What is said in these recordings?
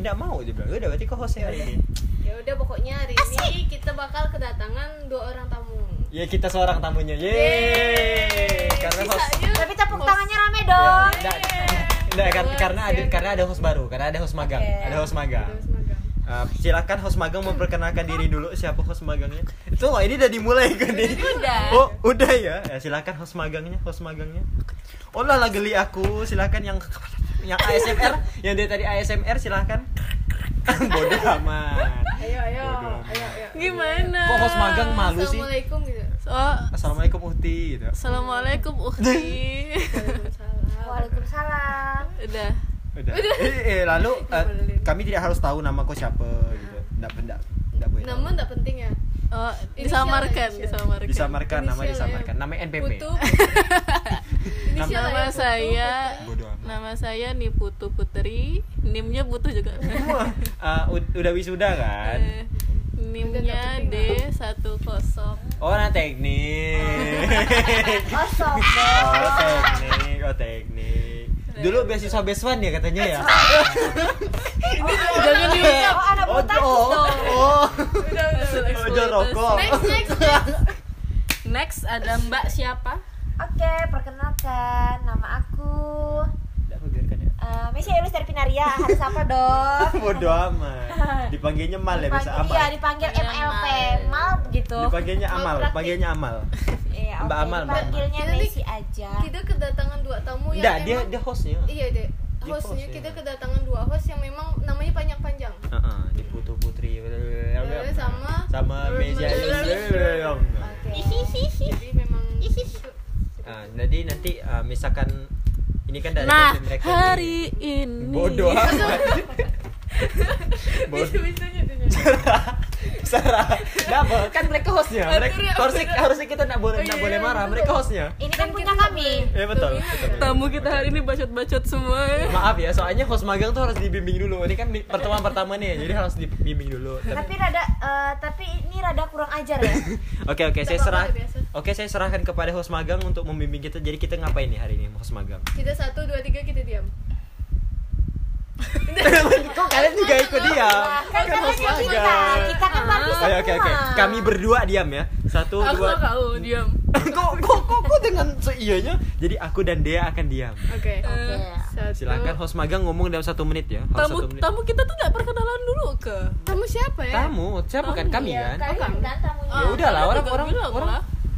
nggak mau dia bilang. Udah berarti kau host hari ini. Ya udah pokoknya hari ini kita bakal kedatangan dua orang tamu. ya kita seorang tamunya. Yeay. Karena host Tapi tepuk host- tangannya rame Ya, dong. nggak, nggak, kar- karena ada karena ada host baru karena ada host magang. Ada host magang. Uh, silakan host magang memperkenalkan diri dulu. Siapa host magangnya? Itu nggak ini udah dimulai kan nih. Udah. oh udah ya, ya silakan host magangnya host magangnya. Oh lah lah geli aku. Silakan yang yang ASMR yang dari tadi ASMR silakan bodoh amat Ayo ayo Bodoh amat. ayo ayo. Gimana? kok host magang malu sih Assalamualaikum gitu. Oh, assalamualaikum Uhti gitu Assalamualaikum Ukti. Waalaikumsalam. Waalaikumsalam. Udah. udah eh, eh, lalu uh, kami tidak harus tahu nama kau siapa gitu nggak benda nggak boleh. Nama enggak penting ya. Oh, disamarkan, ya, inisial. disamarkan. disamarkan Inisial ya. disamarkan namanya NPP Putu. Nama ya, Putu, saya Nama saya Niputu Putri. Nimnya butuh juga. Uh, ud- udah wisuda kan Eh, Nimnya D10. oh nah teknik Oh, oh teknik oh teknik dulu beasiswa Beswan ya katanya ya Jangan diucap. Oh, oh oh dong. oh Udah, rokok Next next next. Next ada Mbak siapa? Oke, perkenalkan nama aku biarkan ya eh Messi Eulus dari Pinaria. Harus apa dong? bodoh amat dipanggilnya mal ya bisa amal Iya, dipanggil MLP, Mal. mal begitu. dipanggilnya Mal amal panggilnya amal Iya, Mbak Amal, Mbak Dipanggilnya. Messi aja. Kita kedatangan dua tamu yang Enggak, dia dia hostnya Iya deh. Dia Hostnya host, kita ya. kedatangan dua host yang memang namanya panjang-panjang. Heeh, di Putu Putri sama- sama Meja Oke. Jadi memang gitu. Ah, jadi nanti ah, misalkan ini kan dari Nah, hari ini. bodoh amat bodoh. Sarah, Nggak, kan mereka hostnya. Mereka, ya, harusnya, ya. harusnya kita nggak boleh Oh, nggak iya, boleh iya, marah. Mereka hostnya. Ini kan punya kami. Eh betul. Tamu kita hari ini bacot-bacot semua. ya. Maaf ya, soalnya host magang tuh harus dibimbing dulu. Ini kan pertemuan pertama nih, jadi harus dibimbing dulu. Tapi- Tapi rada eh, tapi ini rada kurang ajar ya. Oke oke, saya serah. biasa. Oke, saya serahkan kepada host magang untuk membimbing kita. Jadi kita ngapain nih hari ini host magang? Kita satu dua tiga kita diam. Kok kalian juga ikut diam? kan Kan host magang. kita kan berarti Oke oke oke. semua. Kami berdua diam ya. Satu Aku dua. tahu, diam. kok kok kok kok dengan seianya? Jadi aku dan Dea akan diam. Oke. Oke. Silakan host magang ngomong dalam satu menit ya. Tamu satu menit. tamu kita tuh nggak perkenalan dulu ke. Tamu siapa ya? Tamu, siapa Tamu, kami kan? kalian kan tamunya. Ya udahlah Tadi orang juga orang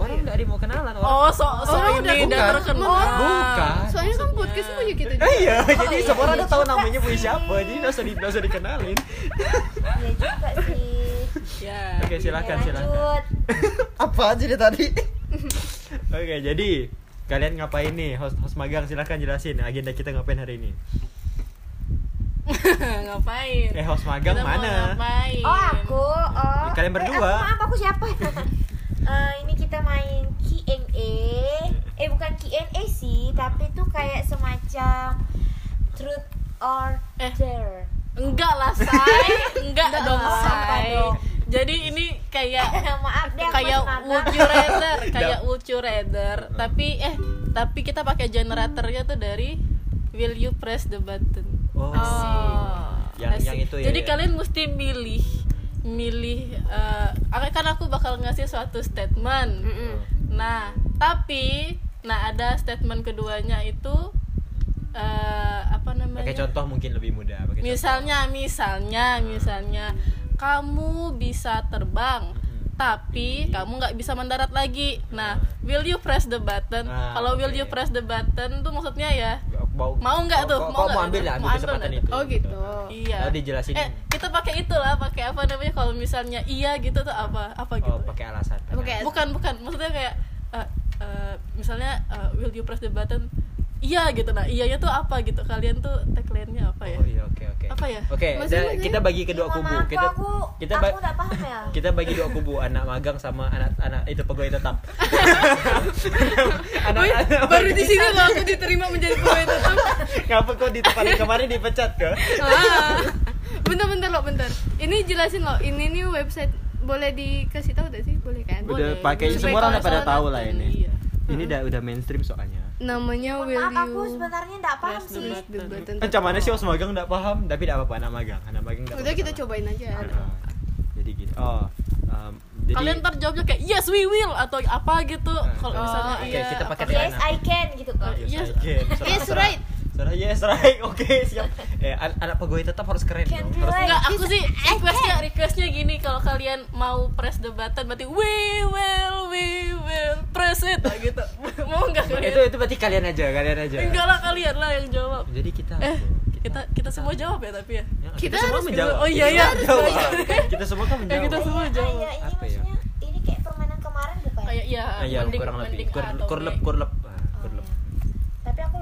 orang orang udah ada mau kenalan orang. Oh, so so Oh, ini udah, bukan. terkenal. Bukan. Soalnya kan podcast punya kita juga. Eh, iya, jadi iya, semua orang iya udah tahu namanya punya siapa, jadi nggak usah di, nggak usah dikenalin. Iya juga sih. Ya. Oke, silakan Oke, silakan. Apa aja deh tadi? Oke, jadi kalian ngapain nih host host magang silahkan jelasin agenda kita ngapain hari ini ngapain? eh host magang Kita mau mana Ngapain? Oh aku, oh. Ya, kalian berdua. Eh, aku, maaf aku siapa? Eh, ini kita main Q&A. Eh bukan Q&A sih, tapi itu kayak semacam truth or Eh. dare. Enggak lah, say. Enggak Enggak dong, lah, apa say. dong? Jadi ini kayak Maaf deh kayak would you rather, kayak would you rather. Tapi eh tapi kita pakai generatornya tuh dari Will you press the button? Oh. Yang- Asik. yang itu ya, Jadi ya. kalian mesti milih milih eh, kan aku bakal ngasih suatu statement. Nah, tapi nah ada statement keduanya itu eh, apa namanya? pakai contoh mungkin lebih mudah pakai contoh. misalnya misalnya misalnya kamu bisa terbang Mm-mm. tapi kamu nggak bisa mendarat lagi nah will you press the button Ah, kalau will oke. you press the button tuh maksudnya ya mau Mau nggak tuh? kok- Mau kok mau ambil Mau ambil kesempatan itu Oh gitu. iya oh dijelasin eh kita pakai itulah pakai apa namanya kalau misalnya iya gitu tuh apa apa gitu. oh pakai alasan. Pakai- bukan bukan maksudnya kayak eh, eh, misalnya eh, will you press the button? Iya gitu. Nah iyanya tuh apa gitu? Kalian tuh tagline-nya apa ya? Oh iya oke oke. Apa ya? oke da- kita bagi kedua mohon kubu. kita aku, kita aku ba- paham ya. kita bagi dua kubu anak magang sama anak anak itu pegawai tetap. Anak, Wih, anak baru di sini loh aku diterima menjadi pegawai tetap. ngapa kok di tempat yang kemarin dipecat ke Ah. Bentar bentar loh bentar. Ini jelasin loh. Ini nih website boleh dikasih tahu gak sih? Boleh kan? udah Boleh. pakai semua orang udah pada kalau tahu lah ini iya. ini udah udah mainstream soalnya namanya Mohon will maaf aku you sebenarnya nggak paham sih mana sih os magang nggak paham? Tapi tidak apa-apa anak magang. Anak magang nggak udah kita sama. cobain aja Ah, Jadi gini. Oh, um, jadi kalian ntar jawabnya kayak yes we will atau apa gitu kalau Oh, misalnya oke, iya kita pakai yes I can gitu kan Yes, Yes. I can. Serah, Yes, serah. right. Serah, yes right. Oke, siap. Eh, an- anak pegawai tetap harus keren dong. right. Enggak, aku sih requestnya requestnya gini kalau kalian mau press the button berarti we will we will press it lah gitu. mau nggak kalian? itu itu berarti kalian aja, kalian aja. Enggak lah kalian lah yang jawab. Jadi kita Eh, kita kita semua jawab ya tapi ya. Ya, Kita semua harus- menjawab. Oh, iya, Kita iya. semua menjawab. kita semua kan Ya, menjawab. kita semua Ah, jawab. ya, ini Apa ya? maksudnya ini kayak permainan kemarin bukan Kayak iya, Ah, iya, mending kurang lebih. mending A Kur,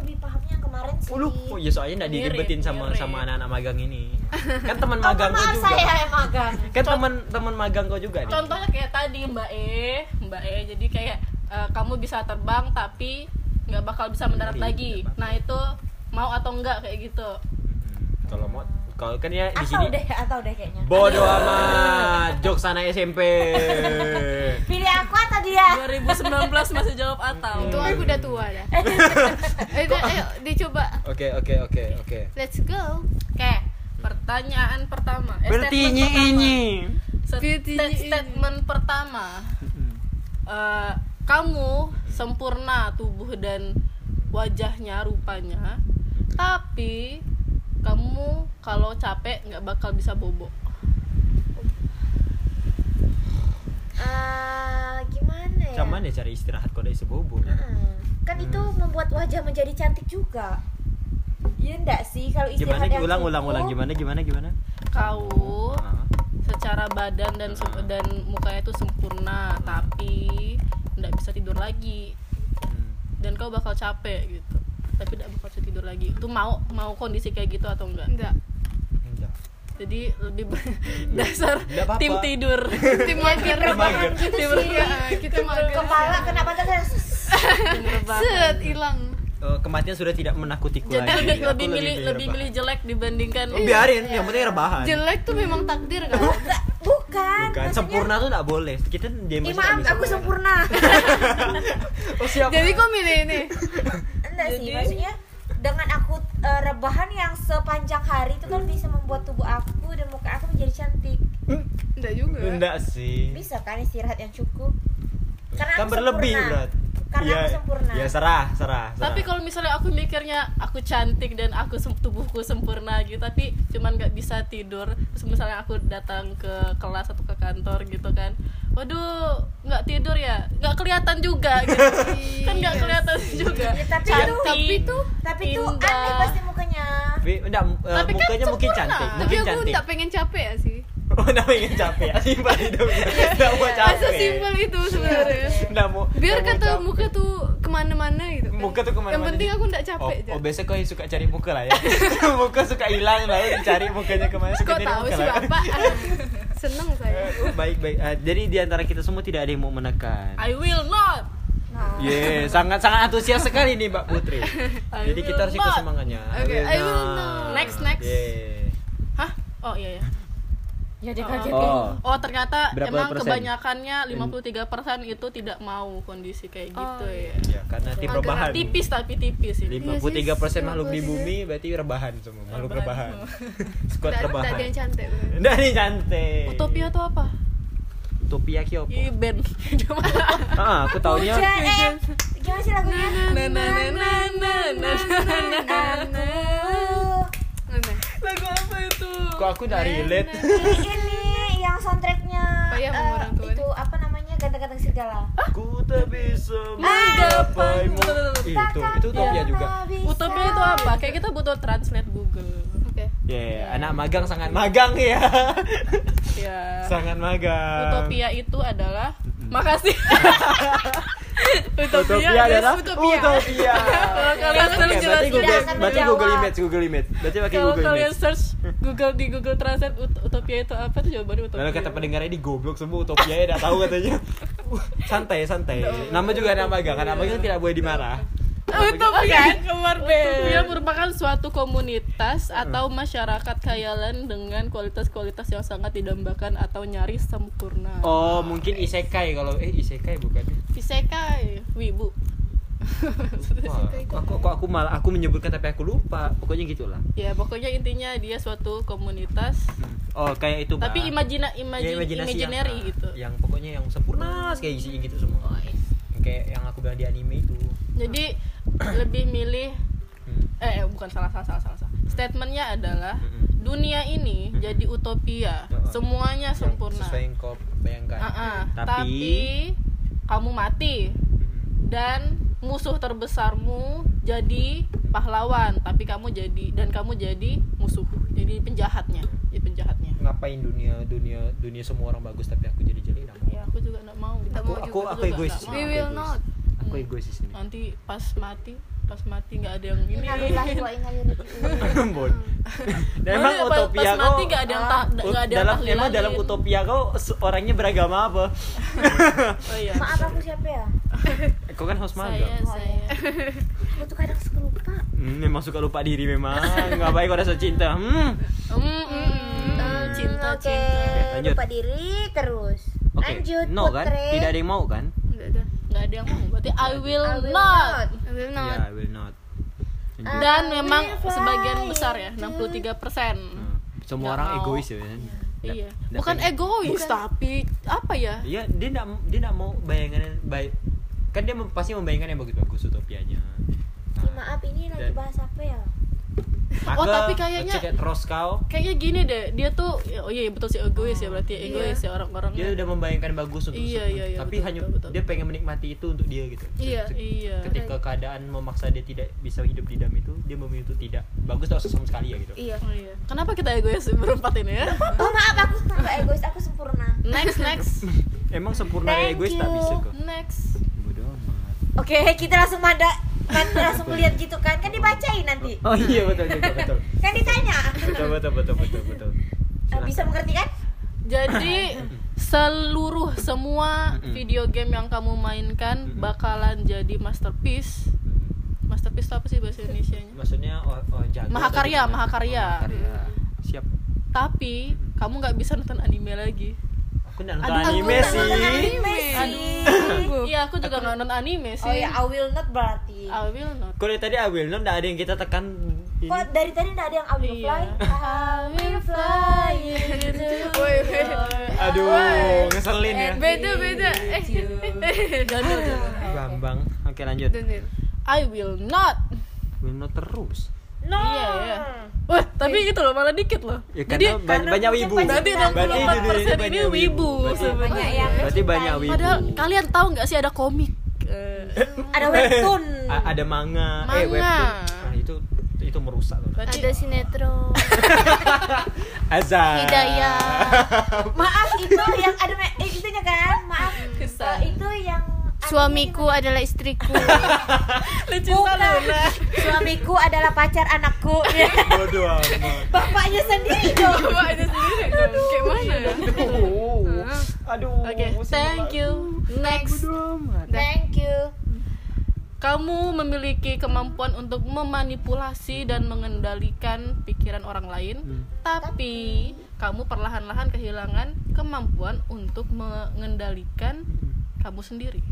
lebih pahamnya yang kemarin sih Uluh, oh iya soalnya nggak diribetin sama mirip. sama anak-anak magang ini. Kan teman oh, magang kau maaf juga. saya yang magang Kan teman teman magang kau juga nih. Contohnya kayak tadi Mbak E, Mbak E. Jadi kayak eh, kamu bisa terbang tapi nggak bakal bisa mendarat Iya, lagi. Nah itu mau atau enggak kayak gitu. Hmm, Kalau mau kalau kan ya di atau sini deh atau deh kayaknya. bodoh amat. Jokes anak SMP pilih aku atau dia? 2019 masih jawab atau. Untung aku udah tua dah. Eh, udah, ayo dicoba. Oke oke oke oke. Let's go. Oke, pertanyaan pertama. Eh, berarti statement ini ini. statement pertama. Eh, kamu sempurna tubuh dan wajahnya rupanya, tapi kamu kalau capek nggak bakal bisa bobo. Eh, gimana ya? Cuman ya cari istirahat kau dari sebobo Heeh. kan itu membuat wajah menjadi cantik juga. Iya enggak sih kalau gimana istirahat yang ulang ulang cukup, ulang gimana gimana gimana? Kau Ah, secara badan dan sem- dan mukanya itu sempurna, tapi nggak bisa tidur lagi. Hmm. dan kau bakal capek gitu. Tapi nggak bakal bisa tidur lagi. Itu mau mau kondisi kayak gitu atau enggak? enggak Enggak. Jadi lebih dasar tim tidur. tim mager Mager. gitu Tim Iya, kita mager kepala kenapa tuh tim rebahan. set hilang Eh, kematian sudah tidak menakutiku Jadi lagi. lebih, Aku lebih milih lebih milih jelek dibandingkan Oh, biarin yang penting rebahan jelek tuh memang takdir kan? Bukan. Bukan. Maksudnya- sempurna tuh nggak boleh. Kita dia Ih, maaf aku sempurna. Oh siap jadi kok milih ini? Enggak sih Jadi- maksudnya dengan aku eh, rebahan yang sepanjang hari itu kan bisa membuat tubuh aku dan muka aku menjadi cantik. Enggak juga. Enggak sih. Bisa kan istirahat yang cukup. Karena kan berlebih sempurna. Karena ya, aku sempurna ya serah serah, serah. Tapi kalau misalnya aku mikirnya aku cantik dan aku tubuhku sempurna gitu, tapi cuman nggak bisa tidur. Terus misalnya aku datang ke kelas atau ke kantor gitu kan, waduh nggak tidur ya, nggak kelihatan juga gitu. kan nggak Iya kelihatan juga. Ya, tapi Cantik, tuh- tapi tuh tapi tuh indah. aneh pasti mukanya tapi enggak eh, Tapi kan mukanya mungkin sempurna. cantik tapi mungkin aku cantik enggak pengen capek ya sih oh enggak pengen capek simpel hidupnya enggak mau capek masa simpel itu sebenarnya mau biar nggak mau kata capek. muka tuh ke mana-mana gitu kan. muka tuh ke mana-mana yang penting aku enggak capek Oh, aja oh biasa kau yang suka cari muka lah ya muka suka hilang lalu dicari mukanya ke mana suka cari tahu muka sih lah. bapak seneng saya Eh, baik baik Eh, jadi di antara kita semua tidak ada yang mau menekan I will not. nah Yeah, sangat sangat antusias sekali nih Mbak Putri. I Jadi kita harus ikut semangatnya. Oke, I will not. Next, next. Yeah. Hah? Oh iya ya. Ya dikagetin. Oh. oh, ternyata Berapa emang persen? kebanyakannya 53% itu tidak mau kondisi kayak oh, gitu iya. ya. Ya, karena tipe rebahan. Tipis tapi tipis ini. 53% ya, persen makhluk di bumi berarti rebahan semua, makhluk rebahan. Squad rebahan. Enggak ada yang cantik. Enggak cantik. Utopia tuh apa? Utopia ki apa? Iya band. ah, aku taunya. Eh, gimana sih lagunya? Na na na na na na na. Lagu apa? Kok aku nggak relate. ini ini yang soundtracknya Payah sama orang tua itu apa namanya ganteng-ganteng serigala Ku tak bisa Menggapaimu. menggapaimu. Itu itu Utopia juga. Utopia itu apa? Kayak kita butuh translate Google. Ya, anak magang sangat magang ya. Ya. sangat magang. Utopia itu adalah Makasih. Utopia Utopia adalah Utopia. Utopia. Kalau kalian Oke, search berarti jelas Google, berarti. Google Image, Google Image. Berarti pakai kalau Google kalian Image. search Google di Google Translate Ut- Utopia itu apa tuh jawabannya Utopia. Lalu kata pendengarnya di goblok semua Utopia ya tidak tahu katanya. Santai, santai. Nama juga anak magang, anak magang tidak boleh dimarah. Utopia keluar Utopia merupakan suatu komunitas atau masyarakat khayalan dengan kualitas-kualitas yang sangat didambakan atau nyaris sempurna. Oh, mungkin isekai kalau eh isekai bukan. Isekai, wibu. Lupa. aku kok aku malah aku menyebutkan tapi aku lupa pokoknya gitulah ya pokoknya intinya dia suatu komunitas oh kayak itu tapi Mbak. imagina Ya, imajinasi imaginary yang, gitu yang pokoknya yang sempurna kayak isinya gitu semua Yang kayak yang aku bilang di anime itu jadi lebih milih Hmm. eh, bukan salah salah salah salah, salah. statementnya adalah Mm-mm. dunia ini jadi utopia Heeh. semuanya Yang sempurna sesuai yang kau bayangkan Ah-ah. tapi, tapi kamu mati dan musuh terbesarmu jadi pahlawan tapi kamu jadi dan kamu jadi musuh jadi penjahatnya jadi penjahatnya ngapain dunia dunia dunia semua orang bagus tapi aku jadi jelek ya aku juga nggak mau aku mau aku aku egois. We aku will egois. not. aku egois di sini nanti pas mati pas mati nggak ada yang ini. Bon. Dan emang pas- utopia pas kau mati nggak ada yang ta- nggak ada yang dalam tahlilalin. emang dalam utopia kau orangnya beragama apa? oh iya Maaf aku siapa ya? kau kan host saya magang. saya Aku tuh kadang suka lupa. Hmm, memang suka lupa diri memang. Nggak baik kau rasa cinta. Hmm. Mm, mm, mm, cinta Oke, cinta lanjut. lupa diri terus. Oke. Lanjut, no kan? Putri. Tidak ada yang mau kan? Nggak ada. Nggak ada yang mau berarti I will, I will not. I will not. Ya, I will not. Lanjut. dan I memang will fly sebagian besar ya to- 63 persen Hmm. Semua Nggak orang mau. egois ya. kan? Iya bukan pengen. egois tapi apa ya Iya, dia enggak dia enggak mau bayangan baik. Kan dia mem- pasti membayangkan yang bagus-bagus utopianya. Ih, maaf ini lagi bahas apa ya? Oh, tapi kayaknya- terus kau. kayaknya gini deh dia tuh oh iya betul sih egois ya berarti Iya. egois ya orang-orang Dia udah membayangkan bagus untuk Iya, iya, iya, tapi betul, hanya betul, betul. dia pengen menikmati itu untuk dia gitu. Iya. iya Ketika keadaan memaksa dia tidak bisa hidup di dalam itu, dia memilih itu tidak. Bagus tak usah sama sekali ya gitu. Iya. oh iya kenapa kita egois berempat ini ya Oh maaf aku nggak egois, aku sempurna. next next Emang sempurna Thank egois tak bisa kok. next. Oke, kita langsung mada kan langsung lihat gitu kan kan dibacain nanti Oh iya betul betul betul. kan ditanya Betul betul betul betul betul. Ah, bisa mengerti kan jadi seluruh semua video game yang kamu mainkan bakalan jadi masterpiece masterpiece itu apa sih bahasa Indonesia nya Maksudnya oh, oh jago. Mahakarya, mahakarya. Mahakarya. Siap. tapi kamu nggak bisa nonton anime lagi Aku nggak nonton Aduh, anime sih. nonton anime sih iya aku juga nggak nonton anime sih oh ya I will not berarti I will not Kalau tadi I will not, nggak ada yang kita tekan. ini. kok dari tadi nggak ada yang I will Iya. fly I will fly into Woi, woi. Aduh, ngeselin ya. Beda beda. Eh. Gandul, gandul. Bambang. Oke lanjut. Daniel. I will not Will not terus. No Iya, iya. Wah, tapi gitu loh, malah dikit loh. Ya Jadi karena banyak mungkin wibu. Berarti Berarti 64% dunia ini banyak wibu Berarti- sebenarnya. banyak yang Berarti banyak wibu. Padahal kalian tahu nggak sih ada komik? Eh, ada webtoon A- ada manga, eh Manga. webtoon. Ah, itu itu merusak loh. berarti Ada sinetron. Azan. Hidayah. maaf itu yang ada me- eh, itunya kan maaf Kesan. Eh, itu yang Suamiku adalah istriku. Lucinta Luna. suamiku adalah pacar anakku Ya. Bodoh amat. bapaknya sendiri dong Bapak ada sendiri dong. Kayak mana? Aduh. Aduh. Oke, thank you. Next. Bodoh amat. thank you Kamu memiliki kemampuan untuk memanipulasi dan mengendalikan pikiran orang lain, Hmm. tapi kamu perlahan-lahan kehilangan kemampuan untuk mengendalikan kamu sendiri.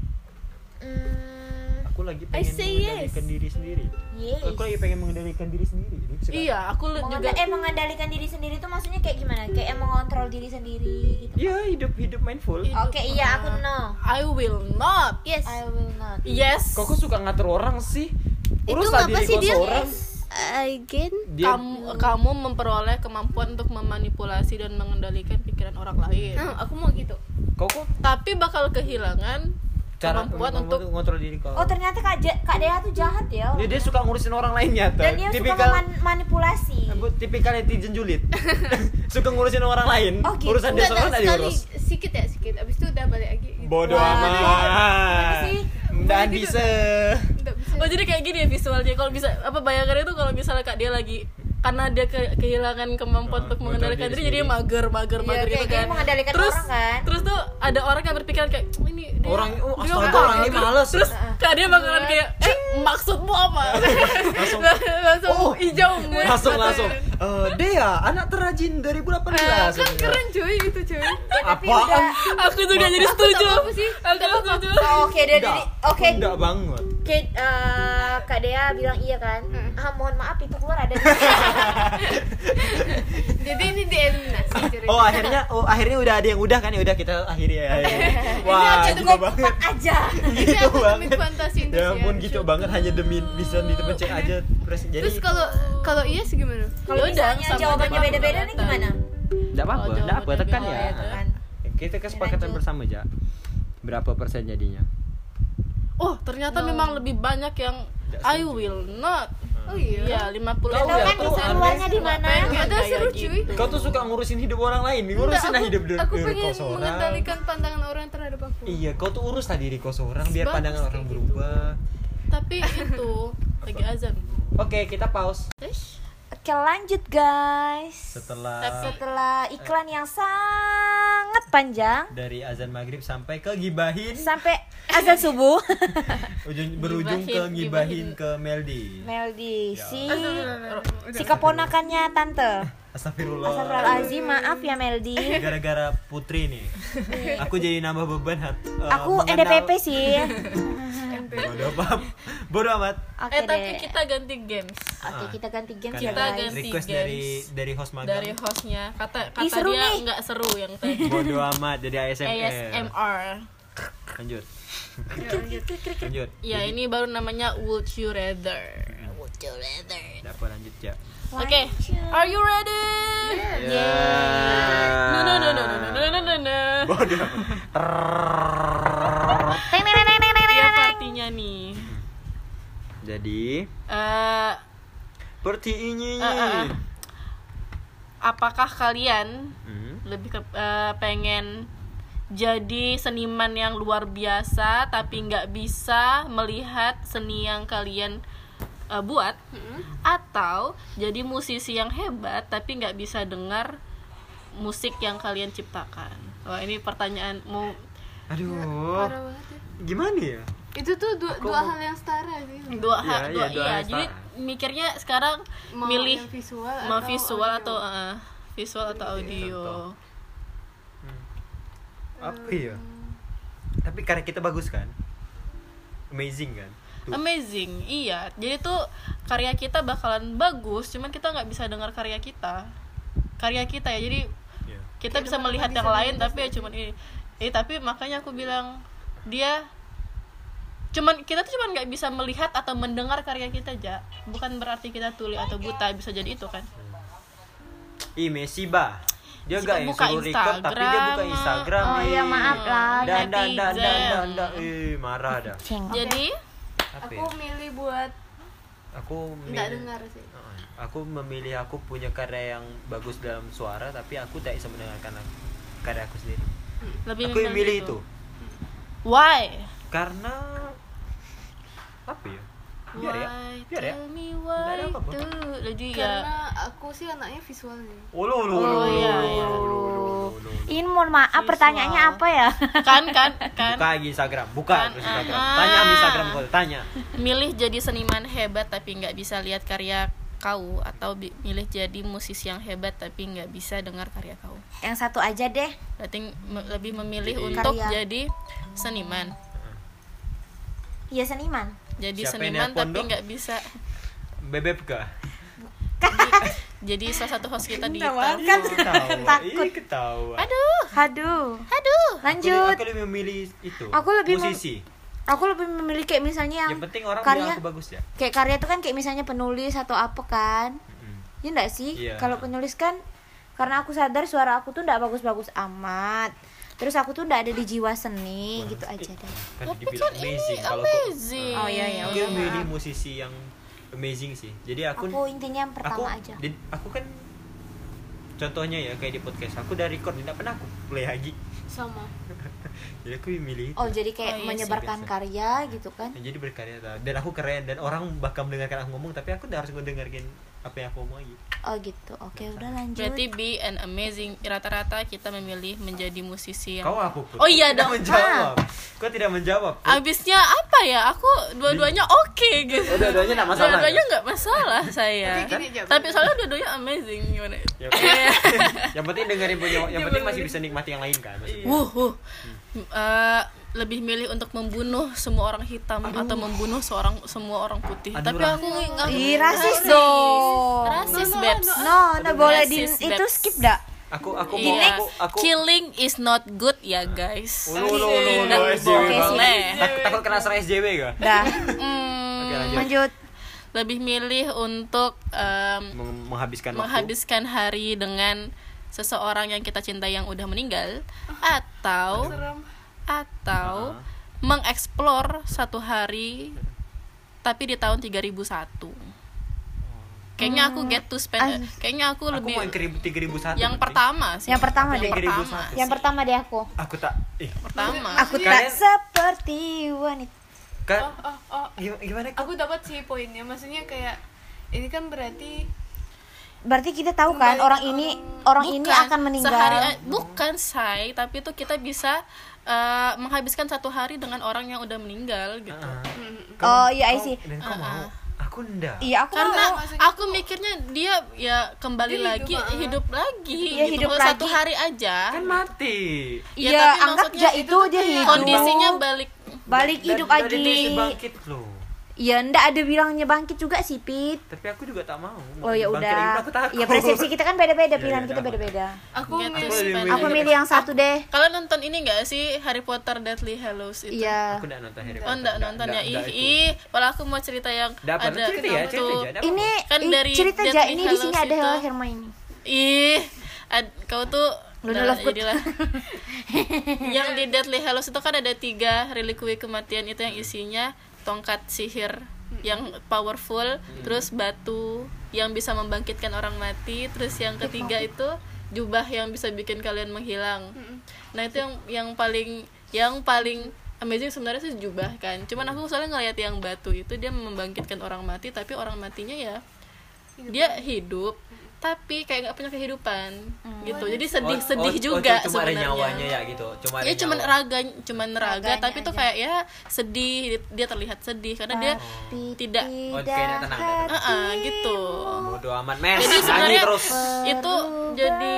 Hmm, Aku lagi pengen mengendalikan diri sendiri. yes. Aku lagi pengen mengendalikan diri sendiri. Iya, aku li- juga eh mengendalikan diri sendiri itu maksudnya kayak gimana? Kayak yang mengontrol diri sendiri gitu. Iya, hidup hidup mindful. Hidup, Oke, iya aku no. I will not. Yes. I will not. Yes. Kok kok suka ngatur orang sih? Itu Uruslah ngapa diri sih dia? seorang. Again. Dia kamu kamu memperoleh kemampuan untuk memanipulasi dan mengendalikan pikiran orang lain. Nah, aku mau gitu. kau kok Tapi bakal kehilangan cara kemampuan kemampuan untuk ngontrol diri kau. Oh ternyata Kak, Ja- Kak Dea tuh jahat ya. dia, dia suka ngurusin orang lain nyata. Dan dia tipikal suka manipulasi. Bu, tipikal netizen julid. suka ngurusin orang lain. Oh, gitu. Urusan dia enggak, enggak sekali diurus. sedikit ya, sedikit. Abis itu udah balik lagi. gitu. Bodoh amat. Dan bisa. Nggak bisa. Oh jadi kayak gini ya visualnya kalau bisa apa bayangannya itu kalau misalnya kak dia lagi karena dia ke- kehilangan kemampuan Ah, untuk mengendalikan diri jadi dia mager mager Iya, mager kayak gitu dia kan mengendalikan terus orang kan. terus tuh ada orang yang berpikiran kayak "Oh, ini dia, Orang oh dia astaga mager." orang ini males. terus kak dia bakalan kayak eh maksudmu apa Langsung langsung Oh. hijau langsung langsung Eh, Dea, anak terrajin 2018. Eh, kan keren cuy itu cuy udah aku juga jadi setuju apa sih? aku setuju Oh, oke deh Enggak, jadi oke enggak banget. Oke, eh, Kak Dea bilang iya kan? Ah, mohon maaf itu keluar ada di jadi ini dieliminasi ceritanya. Oh, akhirnya oh akhirnya udah ada yang udah kan ya udah kita akhiri ya. Wah, Itu gitu gue banget. aja. Gitu banget. fantasi Ya ampun gitu banget hanya demi bisa dipencet aja terus jadi terus kalau kalau iya sih gimana Kalau misalnya sama jawabannya beda-beda nih gimana? enggak apa-apa, Kalau enggak apa, tekan ya. ya kan? Kita kesepakatan bersama aja. Berapa persen jadinya? oh ternyata memang lebih banyak yang I will not oh iya Iya, 50 Kau Tahu nggak kan tuh bisa keluarnya di mana? Ada seru, cuy. Kau tuh suka ngurusin hidup orang lain, ngurusin lah aku, hidup diri aku diri pengen kau seorang. mengendalikan pandangan orang terhadap aku Iya, kau tuh urus lah diri kau seorang biar Bagus pandangan orang gitu. berubah. tapi itu lagi azan Oke, kita pause Oke, lanjut guys. setelah Setelah iklan yang sangat panjang dari azan maghrib sampai ke gibahin sampai azan subuh. ujung berujung ke Gibahin, gibahin gibahin. ke Meldi. Meldi, Ya. si si keponakannya tante. Astagfirullah. Astagfirullahaladzim, maaf ya Meldi. Gara-gara Putri nih. Aku jadi nambah beban hat. eh, Aku mengenal- NDPP sih. Bodoh amat. Bodoh amat. Oke eh tapi deh. kita ganti games Oke, kita ganti game Karena ya Kita guys. ganti request games. dari dari host magang. dari hostnya kata Ih, kata seru dia nih. nggak seru yang tadi Bodoh amat jadi ASMR. ASMR Lanjut. Lanjut. ya ini baru namanya Would You Rather Would You Rather Dapat lanjut ya. Oke, are you ready? Ya. No no no no no no no no no. Bodoh. Teng, teng, teng, teng, teng, teng, Dia teng. partinya nih. Jadi Eh, seperti ini. Eh, eh. apakah kalian Hmm. lebih ke, eh, pengen jadi seniman yang luar biasa tapi nggak bisa melihat seni yang kalian eh, buat atau jadi musisi yang hebat tapi nggak bisa dengar musik yang kalian ciptakan wah ini pertanyaan mau Aduh. parah banget ya. Gimana ya? itu tuh dua, Aku dua mau- hal yang setara sih dua Iya, hak iya, dua dua iya hal jadi mikirnya sekarang mau milih visual mau atau visual audio. atau eh, visual atau audio contoh. Apa ya? Tapi karena kita bagus kan? Amazing kan? Tuh. amazing. Iya. Jadi tuh karya kita bakalan bagus cuman kita nggak bisa dengar karya kita. Karya kita ya. Jadi Iya. kita bisa melihat yang lain tapi ya cuman ini. Eh tapi makanya aku bilang dia cuman kita tuh cuman nggak bisa melihat atau mendengar karya kita aja bukan berarti kita tuli atau buta bisa jadi itu kan. Ih, Messi bah. Dia Si gak Pak yang buka suruh record tapi dia buka Instagram. Oh, iya, maaf lah, Dan dan dan dan. Eh, marah dah. Jadi Apa aku ya? milih buat Aku nggak dengar sih Heeh. Aku memilih aku punya karya yang bagus dalam suara tapi aku tak bisa mendengarkan aku- karya aku sendiri. lebih Aku yang milih memilih itu. why Karena apa ya? Biar ya. Why? Biar ya. Tell me Nggak why ada apa-apa. ya karena aku sih anaknya visual sih Oh, Oh, iya, iya. lo, lo, lo. Ini mohon maaf Visual. pertanyaannya apa ya? kan kan kan Buka lagi Instagram, buka Kan, terus Instagram. ah. Tanya sama Instagram kau, tanya. milih jadi seniman hebat tapi nggak bisa lihat karya kau atau milih jadi musisi yang hebat tapi nggak bisa dengar karya kau Yang satu aja deh. berarti me- lebih memilih Jadi- untuk Karya. jadi seniman Iya seniman. jadi Siapa seniman tapi nggak bisa Bebek kah? jadi salah satu host kita di kan? Ketawa. Takut. Ih, ketawa. aduh Aduh. aduh Lanjut. aku lebih memilih itu. Aku lebih musisi. Aku lebih memilih kayak misalnya yang Yang penting orang karya aku bagus ya. kayak karya itu kan kayak misalnya penulis atau apa kan. Mm. Ya enggak sih? Iya. Kalau penulis kan karena aku sadar suara aku tuh enggak bagus-bagus amat. Terus aku tuh enggak ada di jiwa seni gitu aja deh. Kan tapi kan ini amazing kalau kok- amazing Oh, iya, iya, Aku udah. yang milih musisi yang amazing sih. Jadi aku Aku intinya yang pertama aku, aja. di- aku kan contohnya ya kayak di podcast aku udah record tidak pernah aku play lagi. sama Jadi aku milih itu. Oh, jadi kayak Oh, iya sih, menyebarkan biasa. karya gitu kan. Ya, jadi berkarya dan aku keren dan orang bakal mendengarkan aku ngomong tapi aku udah harus ngedengerin apa yang aku mau gitu Oh gitu. Oke, udah lanjut. berarti be an amazing rata-rata kita memilih menjadi musisi yang kau apa Put? Oh iya dong. tidak menjawab kau tidak menjawab Put. abisnya apa ya aku dua-duanya oke gitu Oh, dua-duanya nggak masalah, dua-duanya ya? nggak masalah saya Tapi gini aja, tapi soalnya dua-duanya amazing gimana Ya, Iya. yang penting dengerin punya yang penting masih bisa nikmati yang lain kan maksudnya. Wuh, wuh. Eh, lebih milih untuk membunuh semua orang hitam atau membunuh seorang semua orang putih. Aduh, Tapi aku nggak Ih, rasis dong. Rasis, Babes. No, no boleh di itu skip dah. aku aku mau Iya. aku aku Killing is not good ya, guys. Ulu ulu ulu ulu SJW banget. Takut takut kena serai SJW gak? Dah. Oke lanjut. Lanjut. lebih milih untuk Meng- Menghabiskan waktu. menghabiskan hari dengan seseorang yang kita cintai yang udah meninggal atau Serem. Atau mengeksplor satu hari tapi di tahun 3001 kayaknya aku get to spend Ah. kayaknya aku, Aku lebih mau yang ke ribu- 3001. yang penting. pertama sih Yang pertama yang deh. pertama Yang pertama deh aku. Aku tak eh pertama Aku tak Kalian- seperti wanita. kan Oh, oh, oh. gimana, gimana kok? Aku dapat sih poinnya. Maksudnya kayak ini kan berarti Berarti kita tahu kan Kembali orang ini orang- orang ini Bukan, akan meninggal. sehari a- bukan say tapi itu kita bisa eh, menghabiskan satu hari dengan orang yang udah meninggal gitu Ah. hmm, Kau- Oh, iya, I kau- see. Dan kau mau? Aku enggak. Iya, aku karena mau. aku mikirnya dia ya kembali Dia hidup, lagi ah. hidup lagi Iya, gitu. hidup Kalau satu lagi. hari aja Kan mati. Ya, Iya, tapi anggap itu dia hidup. kondisinya balik balik hidup lagi. dia bangkit loh. Iya, ndak ada bilangnya bangkit juga sih, Pit. Tapi aku juga tak mau. Oh ya udah. aku. Iya, persepsi kita kan beda-beda, Iya, pilihan iya, kita apa? beda-beda. aku Get to milih Aku milih yang satu deh. Kalian nonton ini gak sih Harry Potter Deathly Hallows itu? Iya. Aku enggak nonton Harry Oh Potter. enggak nonton ya. Nggak, Ih, ih, malah aku mau cerita yang apa, ada cerita ya, cerita apa? Ini Kan dari cerita aja ini di sini ada. Hermione. Ih, kau tuh Luna Nah, Lovegood. jadilah. yang di Deathly Hallows itu kan ada tiga relikui kematian itu yang isinya tongkat sihir yang powerful, terus batu yang bisa membangkitkan orang mati, terus yang ketiga itu jubah yang bisa bikin kalian menghilang. Nah, itu yang yang paling yang paling amazing sebenarnya sih jubah kan. Cuman aku soalnya ngeliat yang batu itu dia membangkitkan orang mati tapi orang matinya ya dia hidup tapi kayak nggak punya kehidupan gitu jadi sedih Oh, sedih oh, juga oh, cuma ada sebenarnya nyawanya ya gitu. Cuma ya cuman nyawa. raga cuman raga Raganya tapi tuh aja. kayak ya sedih dia terlihat sedih karena dia Tapi tidak Oh, kayaknya tenang, tenang. Ah, ah, gitu Bodo amat, Mes. jadi sebenarnya terus. itu jadi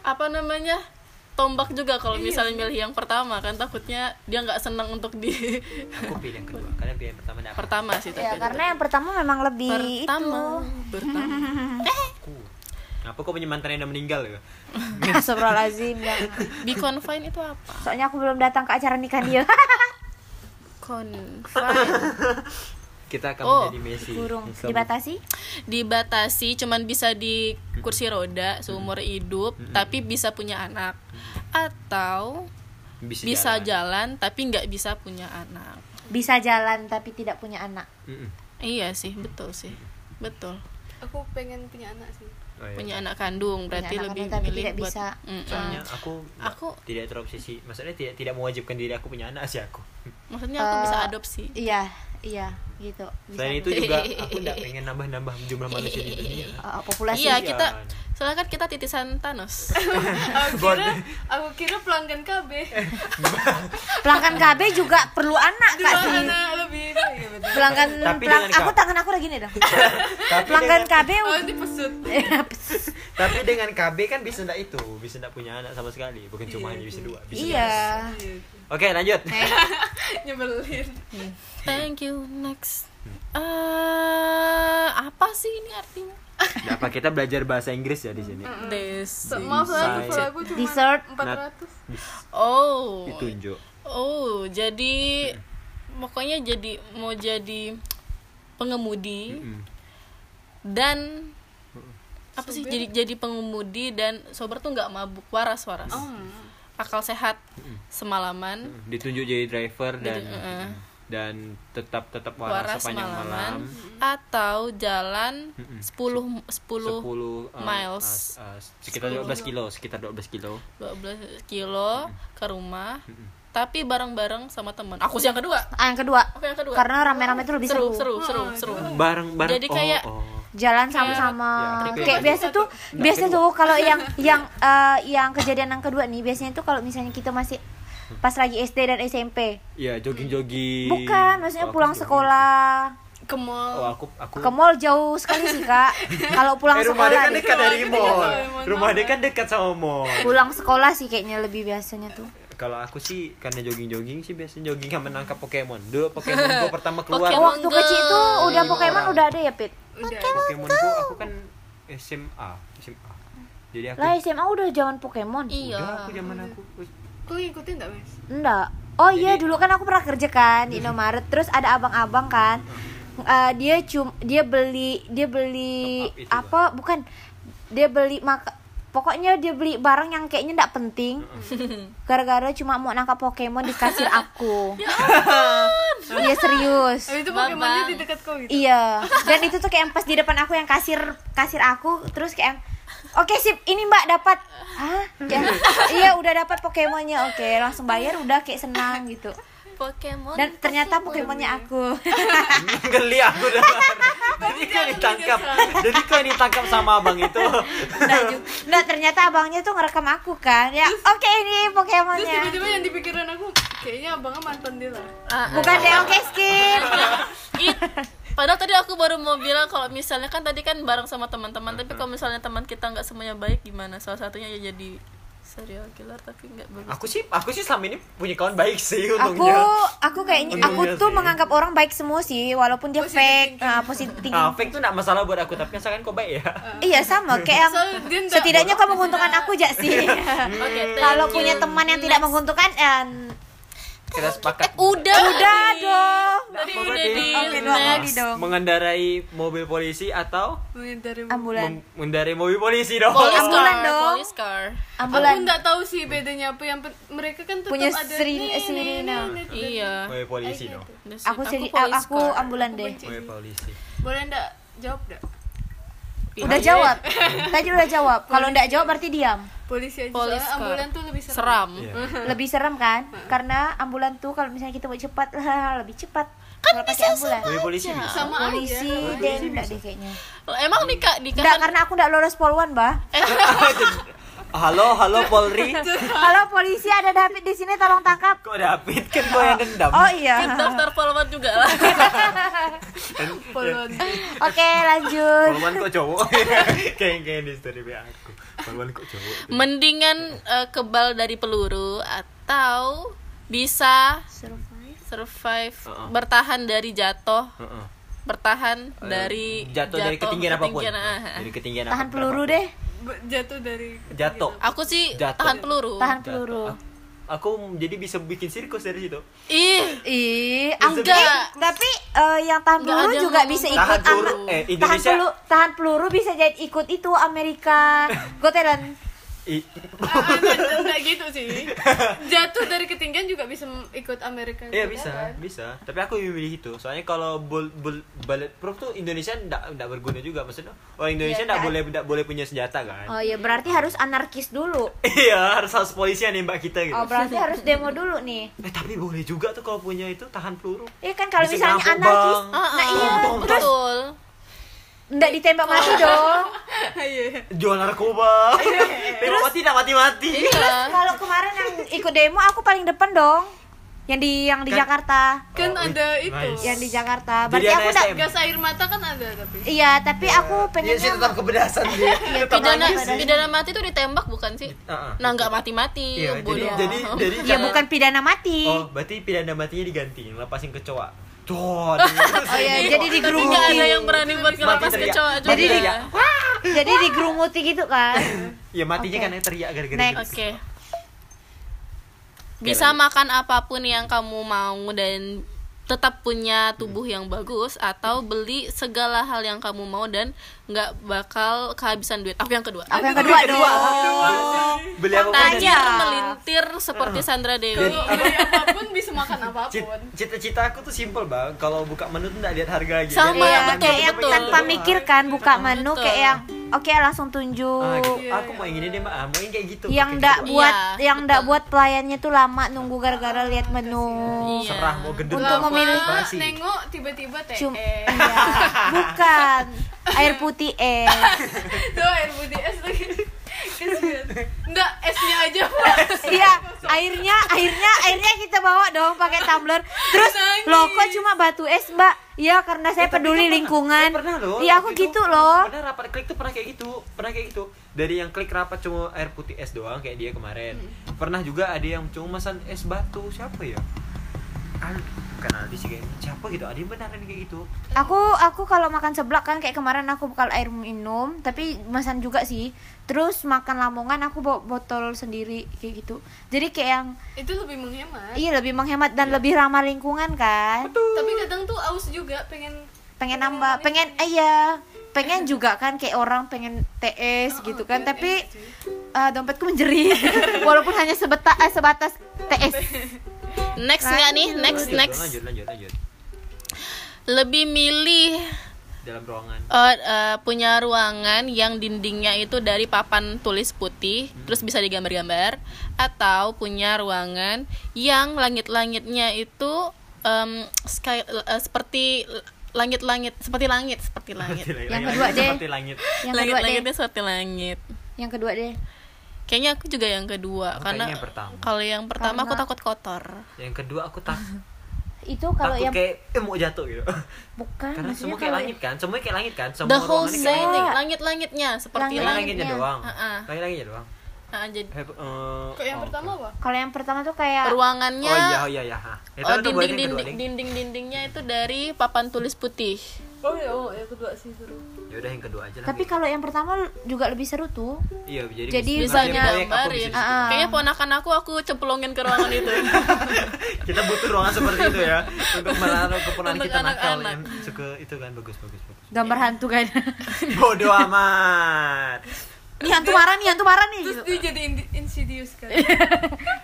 apa namanya tombak juga kalau misalnya milih yang pertama kan takutnya dia nggak senang untuk di Aku pilih yang kedua. Kalian pilih yang pertama enggak? pertama sih tapi Ya, karena yang pertama memang lebih pertama pertama Aku. Kenapa kau punya mantan yang udah meninggal ya? itu. Astagfirullahaladzim. ya. be confine itu apa Soalnya aku belum datang ke acara nikah dia. confine Kita akan Oh, menjadi Messi. Kurung dibatasi. dibatasi cuman bisa di kursi roda seumur hidup tapi bisa punya anak atau bisa, jalan. tapi nggak bisa punya anak Bisa jalan tapi tidak punya anak. Mm-mm. iya sih betul sih betul aku pengen punya anak sih Oh, iya. punya anak kandung berarti anak lebih kandung tapi milih tidak buat bisa. Mm-mm. Soalnya aku Aku- tidak terobsesi. Maksudnya tidak tidak mewajibkan diri aku punya anak sih aku. Maksudnya aku bisa Eh, adopsi Iya, iya, gitu. Bisa. Selain itu juga aku nggak pengen nambah-nambah jumlah manusia di dunia. Uh, populasi. iya kita soalnya kan kita titisan Thanos aku kira aku kira pelanggan KB Pelanggan KB juga perlu anak kak sih. anak lebih iya betul Pelanggan, Tapi pelang- dengan aku tangan aku udah gini dong. Tapi Pelanggan KB oh itu pesut tapi dengan KB kan bisa ndak itu, bisa ndak punya anak sama sekali, bukan cuma hanya bisa dua. Bisa Iya. Oke, lanjut. nyebelin thank you next Eh, apa sih ini artinya Nggak apa kita belajar bahasa Inggris ya di sini. this maaf lah aku cuma Dessert. 400 oh Ditunjuk. Oh, jadi pokoknya jadi mau jadi pengemudi Mm. dan apa sih jadi jadi pengemudi dan sober tuh nggak mabuk waras waras akal sehat semalaman. Ditunjuk jadi driver dan Jadi, eh. dan tetap tetap waras, waras sepanjang semalaman malam. atau jalan Mm-mm. 10 10 10 uh, miles. uh, uh, sekitar 12 kilo, sekitar 12 kilo. 12 kilo ke rumah tapi bareng-bareng sama teman aku sih yang kedua Ah, yang kedua. aku yang kedua Karena rame-rame itu lebih seru seru. seru seru seru Bareng bareng Jadi kayak- oh, oh. Jalan sama-sama Ya, kayak biasa tuh biasa kedua. tuh kalau yang yang eh, yang kejadian yang kedua nih biasanya tuh kalau misalnya kita masih pas lagi SD dan SMP Iya, jogging-jogging. bukan maksudnya Oh, pulang jogging. sekolah ke mall Oh, aku aku ke mall jauh sekali sih kak kalau pulang Eh, rumah dia sekolah kan deh. dekat dari mall. Rumah dia kan dekat sama mall. pulang sekolah sih kayaknya lebih biasanya tuh Kalau aku sih karena jogging-jogging sih biasanya jogging sama menangkap Pokemon. Dulu Pokemon Go pertama keluar. Pokemon waktu kecil tuh udah Lima Pokemon orang. udah ada ya Pit udah Pokemon Go aku kan SMA, SMA. Jadi aku lah SMA udah zaman Pokemon iya udah aku zaman aku kau ngikutin tak wes Enggak. Oh iya Jadi- dulu kan aku pernah kerja kan di Indomaret. Terus ada abang-abang kan. Eh, dia cum dia beli dia beli apa? Bukan. Dia beli maka pokoknya dia beli barang yang kayaknya enggak penting. Gara-gara cuma mau nangkap Pokemon di kasir aku. Iya serius. Habis itu Pokemonnya di dekat kau gitu Iya. Dan itu tuh kayak yang pas di depan aku yang kasir kasir aku terus kayak yang, Oke sip, ini Mbak dapat. Hah? Kayak, iya udah dapat Pokemonnya. Oke, langsung bayar udah kayak senang gitu. Pokemon Dan ternyata Pokemonnya aku. geli aku dah. Jadi kau ditangkap. Jadi kau ditangkap sama abang itu. Nggak, ternyata abangnya tuh ngerekam aku kan. Ya, oke ini terus Pokemonnya. tiba-tiba yang di pikiran aku kayaknya abangnya mantan dia lah Ah, ah. Bukan deh, oke skip. It, padahal tadi aku baru mau bilang kalau misalnya kan tadi kan bareng sama teman-teman tapi kalau misalnya teman kita nggak semuanya baik gimana salah satunya ya jadi serial killer tapi nggak bagus Aku sih aku sih selama ini punya kawan baik sih Aku untungnya. aku kayaknya Untungnya aku tuh sih. menganggap orang baik semua sih walaupun dia Positive fake. thinking. Nah, positif Ah, thinking. fake tuh gak masalah buat aku tapi asalkan kau baik ya. Iya sama kayak nggak- setidaknya kau menguntungkan aku jak sih. Oke, thank Kalau punya teman yang tidak Next. menguntungkan eh, Kita sepakat. udah udah udah di kali next dong. Mengendarai mobil polisi atau dari Ambulan. mem- mengendarai mobil polisi dong. police Ambulan car dong. police car Ambulan. Aku nggak tahu sih bedanya apa yang mereka kan tetap Punya ada sirin- nih, nih, sirina. nih, nih. iya Mobil polisi dong. Udah sih, Aku seri, police aku ambulan deh. Mobil polisi. Boleh ndak jawab ndak? Udah jawab. Tadi udah jawab. Kalau enggak jawab berarti diam. Polisi aja soalnya car. ambulan tuh lebih seram. seram Iya. Lebih serem kan? Karena ambulan tuh kalau misalnya kita buat cepat lebih cepat. Kan pakai ambulan. Mobil polisi bisa. Sama Polisi aja. deh enggak deh kayaknya. emang nikah nikah Enggak karena aku enggak lolos polwan, Bah. Halo, halo Polri. Halo polisi ada David di sini tolong tangkap. Kok David kan kau yang dendam. Oh iya. daftar polwan juga lah Polon. Oke, lanjut. Polwan kok cowok. Kayak kayak di story aku. Polwan kok cowok. mendingan eh, kebal dari peluru atau bisa Survive. Survive Uh-uh. bertahan dari jatuh Heeh. bertahan dari jatuh, dari ketinggian apa pun. ketinggian, ah, ah. Dari ketinggian Tahan peluru deh. Jatuh dari Jatuh. aku sih Jatuh. tahan peluru Tahan Jatuh. peluru. Ah, Aku jadi bisa bikin sirkus dari situ. ih Ih, Enggak. eh, tapi eh, yang tahan Enggak peluru ada juga ngomong bisa tahan ikut peluru. Amer- Eh, tahan peluru tahan peluru bisa jadi ikut itu Amerika Got Talent. Ah, enggak, enggak gitu sih. Jatuh dari ketinggian juga bisa ikut Amerika. Iya bisa, kan? bisa. Tapi aku memilih itu. Soalnya kalau bul, bul, bulletproof tuh Indonesia ndak ndak berguna juga maksudnya. Oh Indonesia Iya ndak kan? boleh ndak boleh punya senjata kan? Oh ya berarti harus anarkis dulu. Iya, harus harus polisi yang nembak kita gitu. Oh berarti harus demo dulu nih. Eh tapi boleh juga tuh kalau punya itu tahan peluru. Iya kan kalau misalnya anarkis, bank. Ah, nah ah, iya betul nggak ditembak mati dong. Iya. Jual narkoba. Tembak mati tidak mati-mati. iya Kalau kemarin yang ikut demo aku paling depan dong. Yang di yang di Kan- Jakarta. Kan Oh, ada itu. nice. Yang di Jakarta. Jadi Berarti anak aku enggak STM. Gas air mata kan ada tapi. Iya, tapi aku Iya pengennya sih tetap kepedasan dia. Pidana pidana mati itu ditembak bukan sih ah. nah nggak mati-mati Iya, jadi bodoh. jadi jadi Ya bukan pidana mati. Oh, berarti pidana matinya diganti, lepasin kecoa. Cot. Oh iya, jadi tapi digerumuti. nggak ada yang berani buat ngelepas kecoa Mati Jadi juga. teriak. Jadi digerumuti gitu kan. Ya matinya kan teriak gara-gara Next. gitu. Oke. Bisa makan apa pun yang kamu mau dan tetap punya tubuh yang bagus atau beli segala hal yang kamu mau dan nggak bakal kehabisan duit. Aku yang kedua. Apa yang kedua dong? Beli apa Tanya. Melintir seperti Sandra Dewi. Beli apa pun bisa makan apa pun. Cita-cita aku tuh simple bang. Kalau buka menu tuh nggak lihat harga aja. Sama, Iya, betul, kayak yang betul. tanpa mikir kan buka menu Betul. kayak yang oke langsung tunjuk. Ah, gitu. Iya, Aku mau yang ini deh mbak. Ah, mau yang kayak gitu. Yang ndak gitu. buat Iya, yang ndak buat pelayannya tuh lama nunggu gara-gara lihat menu. Iya. serah mau gendut. Untuk memilih- nengok tiba-tiba teh. Cum iya, bukan. air putih es Tuh air putih es lagi. Enggak, esnya aja, Pak. iya airnya airnya airnya kita bawa dong pakai tumbler terus Nangis. loh kok cuma batu es mbak iya karena saya peduli lingkungan Eh, pernah loh iya aku itu. gitu loh pernah rapat klik tuh pernah kayak gitu pernah kayak gitu dari yang klik rapat cuma air putih es doang kayak dia kemarin Hmm. pernah juga ada yang cuma pesan es batu siapa ya Al Aldi sih kayaknya siapa gitu? Ada yang beneran kayak gitu? Aku aku kalau makan seblak kan kayak kemarin aku bakal air minum tapi masan juga sih. Terus makan lamongan aku bawa botol sendiri kayak gitu. Jadi kayak yang Itu lebih menghemat. iya lebih menghemat dan lebih ramah lingkungan kan. Tapi kadang tuh aus juga pengen pengen nambah pengen eh, iya. Pengen juga kan kayak orang pengen TS gitu kan. pengen tapi TS, eh, dompetku menjerit. Walaupun hanya sebeta, eh, sebatas TS next nggak nih? Next Lanjut, next. lanjut lanjut lanjut. Lebih milih dalam ruangan. eh, eh, punya ruangan yang dindingnya itu dari papan tulis putih terus bisa digambar-gambar atau punya ruangan yang langit-langitnya itu em, sky eh, seperti langit-langit seperti langit seperti langit. Yang kedua deh. seperti langit. Yang kedua deh. Langit-langitnya seperti langit. Yang kedua deh kayaknya aku juga yang kedua Aku karena yang pertama. kalau yang pertama aku Karena- takut kotor yang kedua aku tak itu kalau takut yang kayak eh, mau jatuh gitu bukan karena maksudnya semua kayak kalau- langit kan semua kayak langit kan semua the whole kayak langit. setting langit-langitnya seperti Langit- langit langit-langitnya langitnya. doang Ah-ah. langit-langitnya doang Ah, jadi Eh, eh, Kok yang oh, pertama apa? kalau yang pertama tuh kayak ruangannya oh iya oh iya iya ha. itu oh, dinding dinding ding dinding dindingnya itu dari papan tulis putih Oh ya, oh yang kedua sih seru. Ya udah yang kedua aja lah tapi kalau yang pertama juga lebih seru tuh. Iya jadi Jadi bisa bisa ngerjain proyek, apa gambar bisa ya di situ. Ah. kayaknya ponakan aku aku cemplungin ke ruangan itu. Kita butuh ruangan seperti itu ya untuk menaruh keponakan kita nakal anak-anak. yang suka itu kan bagus bagus bagus. Gambar hantu kan. Bodoh amat. Nih hantu marah nih hantu marah nih Terus gitu. dia jadi in- insidious kan.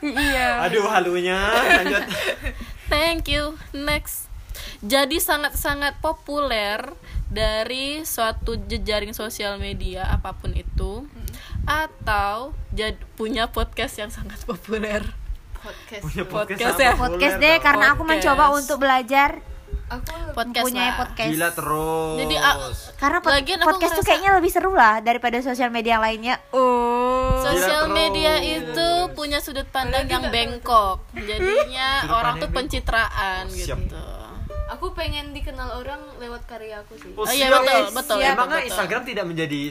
iya. Aduh halunya. Lanjut. Thank you. Next. Jadi sangat-sangat populer dari suatu jejaring sosial media apa pun itu atau jad- punya podcast yang sangat populer Podcast. punya Podcast sama ya? populer podcast deh dong. karena aku Podcast. mencoba untuk belajar Aku podcast punya lah. podcast gila terus Jadi, ah, karena pod- Lagian podcast tuh ngerasa- kayaknya lebih seru lah daripada sosial media yang lainnya oh Sosial Gila media terus. itu punya sudut pandang yang bengkok. Jadinya orang tuh pencitraan Siap. gitu. Aku pengen dikenal orang lewat karya aku sih. Oh, iya, siap. betul, betul, Emangnya betul, betul. Instagram tidak menjadi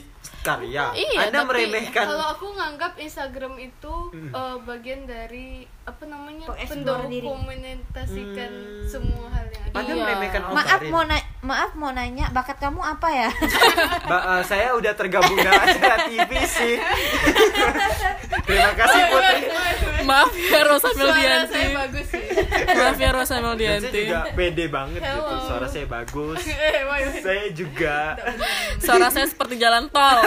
karya Iya, anda tapi meremehkan Kalau aku nganggap Instagram itu eh, bagian dari apa namanya pendokumentasikan Hmm. semua hal yang ada. anda Iya. meremehkan Om maaf Karin. mau na- maaf mau nanya bakat kamu apa ya Ba- eh, saya udah tergabung dalam acara TV sih terima kasih Putri. Maaf ya Rosa Suara Meldianti. saya bagus sih. Maaf ya Rosa Dan saya Meldianti. juga pede banget gitu. Hello. suara saya bagus. Eh, saya juga. Suara saya seperti jalan tol.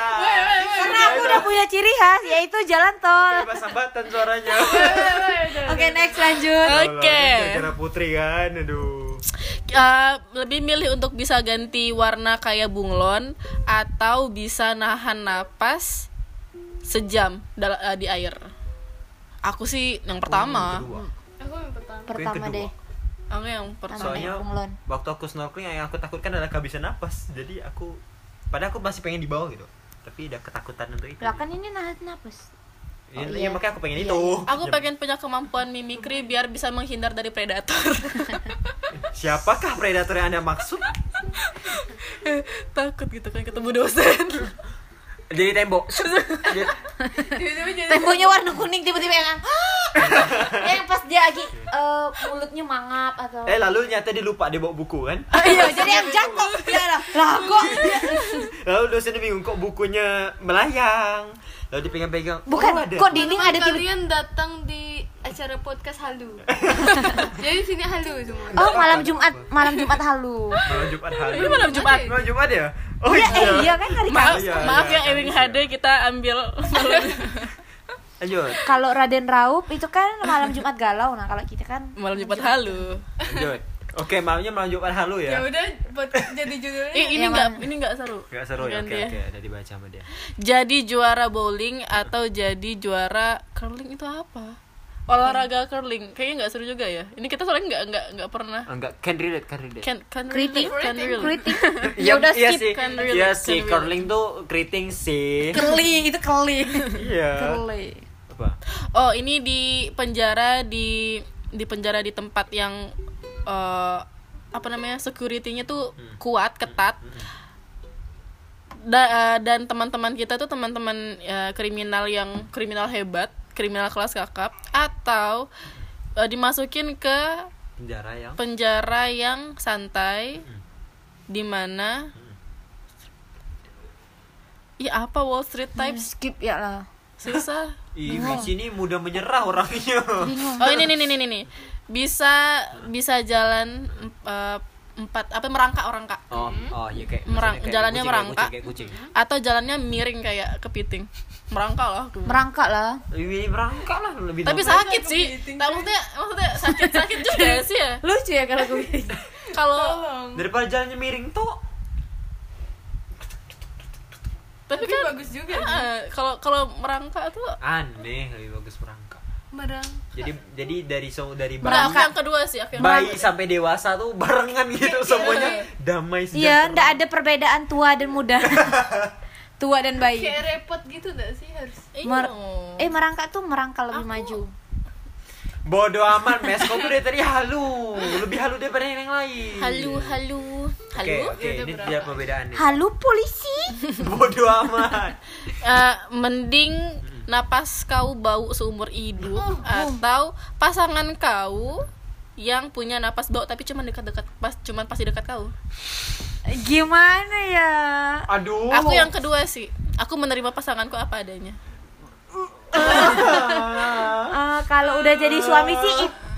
karena aku udah punya ciri khas yaitu jalan tol. Bebas sambatan suaranya. Oke next lanjut. Oke. acara Putri kan aduh. Uh, lebih milih untuk bisa ganti warna kayak bunglon atau bisa nahan napas sejam dal- uh, di air. Aku sih yang pertama. Kedua. Aku yang pertama. deh Aku yang Pertama soalnya bunglon. waktu aku snorkeling yang aku takutkan adalah kehabisan napas jadi aku padahal aku masih pengen di bawah gitu tapi udah ketakutan untuk itu lah kan ini nahan napas Iya, Oh, iya, iya. makanya aku pengen Iya, itu Aku Ya, pengen punya kemampuan mimikri biar bisa menghindar dari predator. siapakah predator yang anda maksud Takut gitu kan ketemu dosen. Jadi tembok. Temboknya warna kuning tiba-tiba yang yang pas dia lagi eh, mulutnya mangap atau eh lalu nyata dia lupa dia bawa buku kan? Iya jadi yang jatuh. Ya lah. Lah kok? Lalu dosennya bingung kok bukunya melayang? Lalu dipegang-pegang bukan oh, ada. kok dinding ada tiba kalian datang di acara podcast halu. Jadi sini halu semua. oh malam jumat malam jumat halu. Malam Jumat Ini malam Jumat. malam Jumat ya oh iya iya eh, iya kan hari Maaf, Kamis Iya, maaf iya, ya Ewing ya. HD kita ambil lanjut kalau Raden Raup itu kan malam jumat galau nah kalau kita kan malam Jumat halu. lanjut oke malamnya malam Jumat halu Ya ya udah podcast jadi judulnya. Ih, ini enggak mana? ini enggak seru. Gak seru ya, oke Ganti oke, udah dibaca sama dia Jadi juara bowling atau jadi juara curling itu apa? Olahraga curling. Kayaknya nggak seru juga ya. Ini kita soalnya nggak nggak nggak pernah. Enggak can relate can relate. Can can Kritik. relate, can relate. kritik Iya, ya udah iya skip sih. Can relate, Iya sih, curling tuh keriting sih. keli itu keli. Iya. keli. Apa? oh ini di penjara di di penjara di tempat yang eh, apa namanya securitynya tuh kuat ketat. Da- eh, dan teman-teman kita tuh teman-teman eh, kriminal yang kriminal hebat kriminal kelas kakap atau eh, dimasukin ke Penjara yang? penjara yang santai di mana Iya apa Wall Street Types skip ya lah. Susah. Ih, di sini mudah menyerah orangnya. Oh ini nih nih nih nih bisa bisa jalan eh, empat apa merangkak orang kak Oh, oh iya kayak Merang- kayak jalannya kucing, kayak merangkak. kucing, kayak kucing. atau jalannya miring kayak kepiting merangkak lah tuh. merangkak lah Lebih merangkak lah lebih tapi normal. sakit sih tak maksudnya maksudnya sakit sakit juga sih ya lucu ya kalau gue kalau daripada jalannya miring tuh tapi kan bagus juga kalau kalau merangkak tuh aneh lebih bagus merangkak. Merang. Jadi jadi dari so dari nah, aku bayi, yang kedua sih aku yang bayi sampai dewasa tuh barengan gitu semuanya damai iya sejahtera. ndak ada perbedaan tua dan muda tua dan bayi Kayak repot gitu gak sih harus? Iya. Mer- eh merangkak tuh merangkak lebih maju Bodoh amat, Mes. Kau tuh dari tadi halu. Lebih halu daripada yang lain. halu halu Oke, halu oke. Ini dia perbedaannya. halo polisi Bodoh amat. Eh, mending napas kau bau seumur hidup atau pasangan kau yang punya napas bau tapi cuma dekat-dekat pas cuman pasti dekat kau. gimana ya Aduh. Aku yang kedua sih. Aku menerima pasanganku apa adanya. Eh, kalau udah jadi suami sih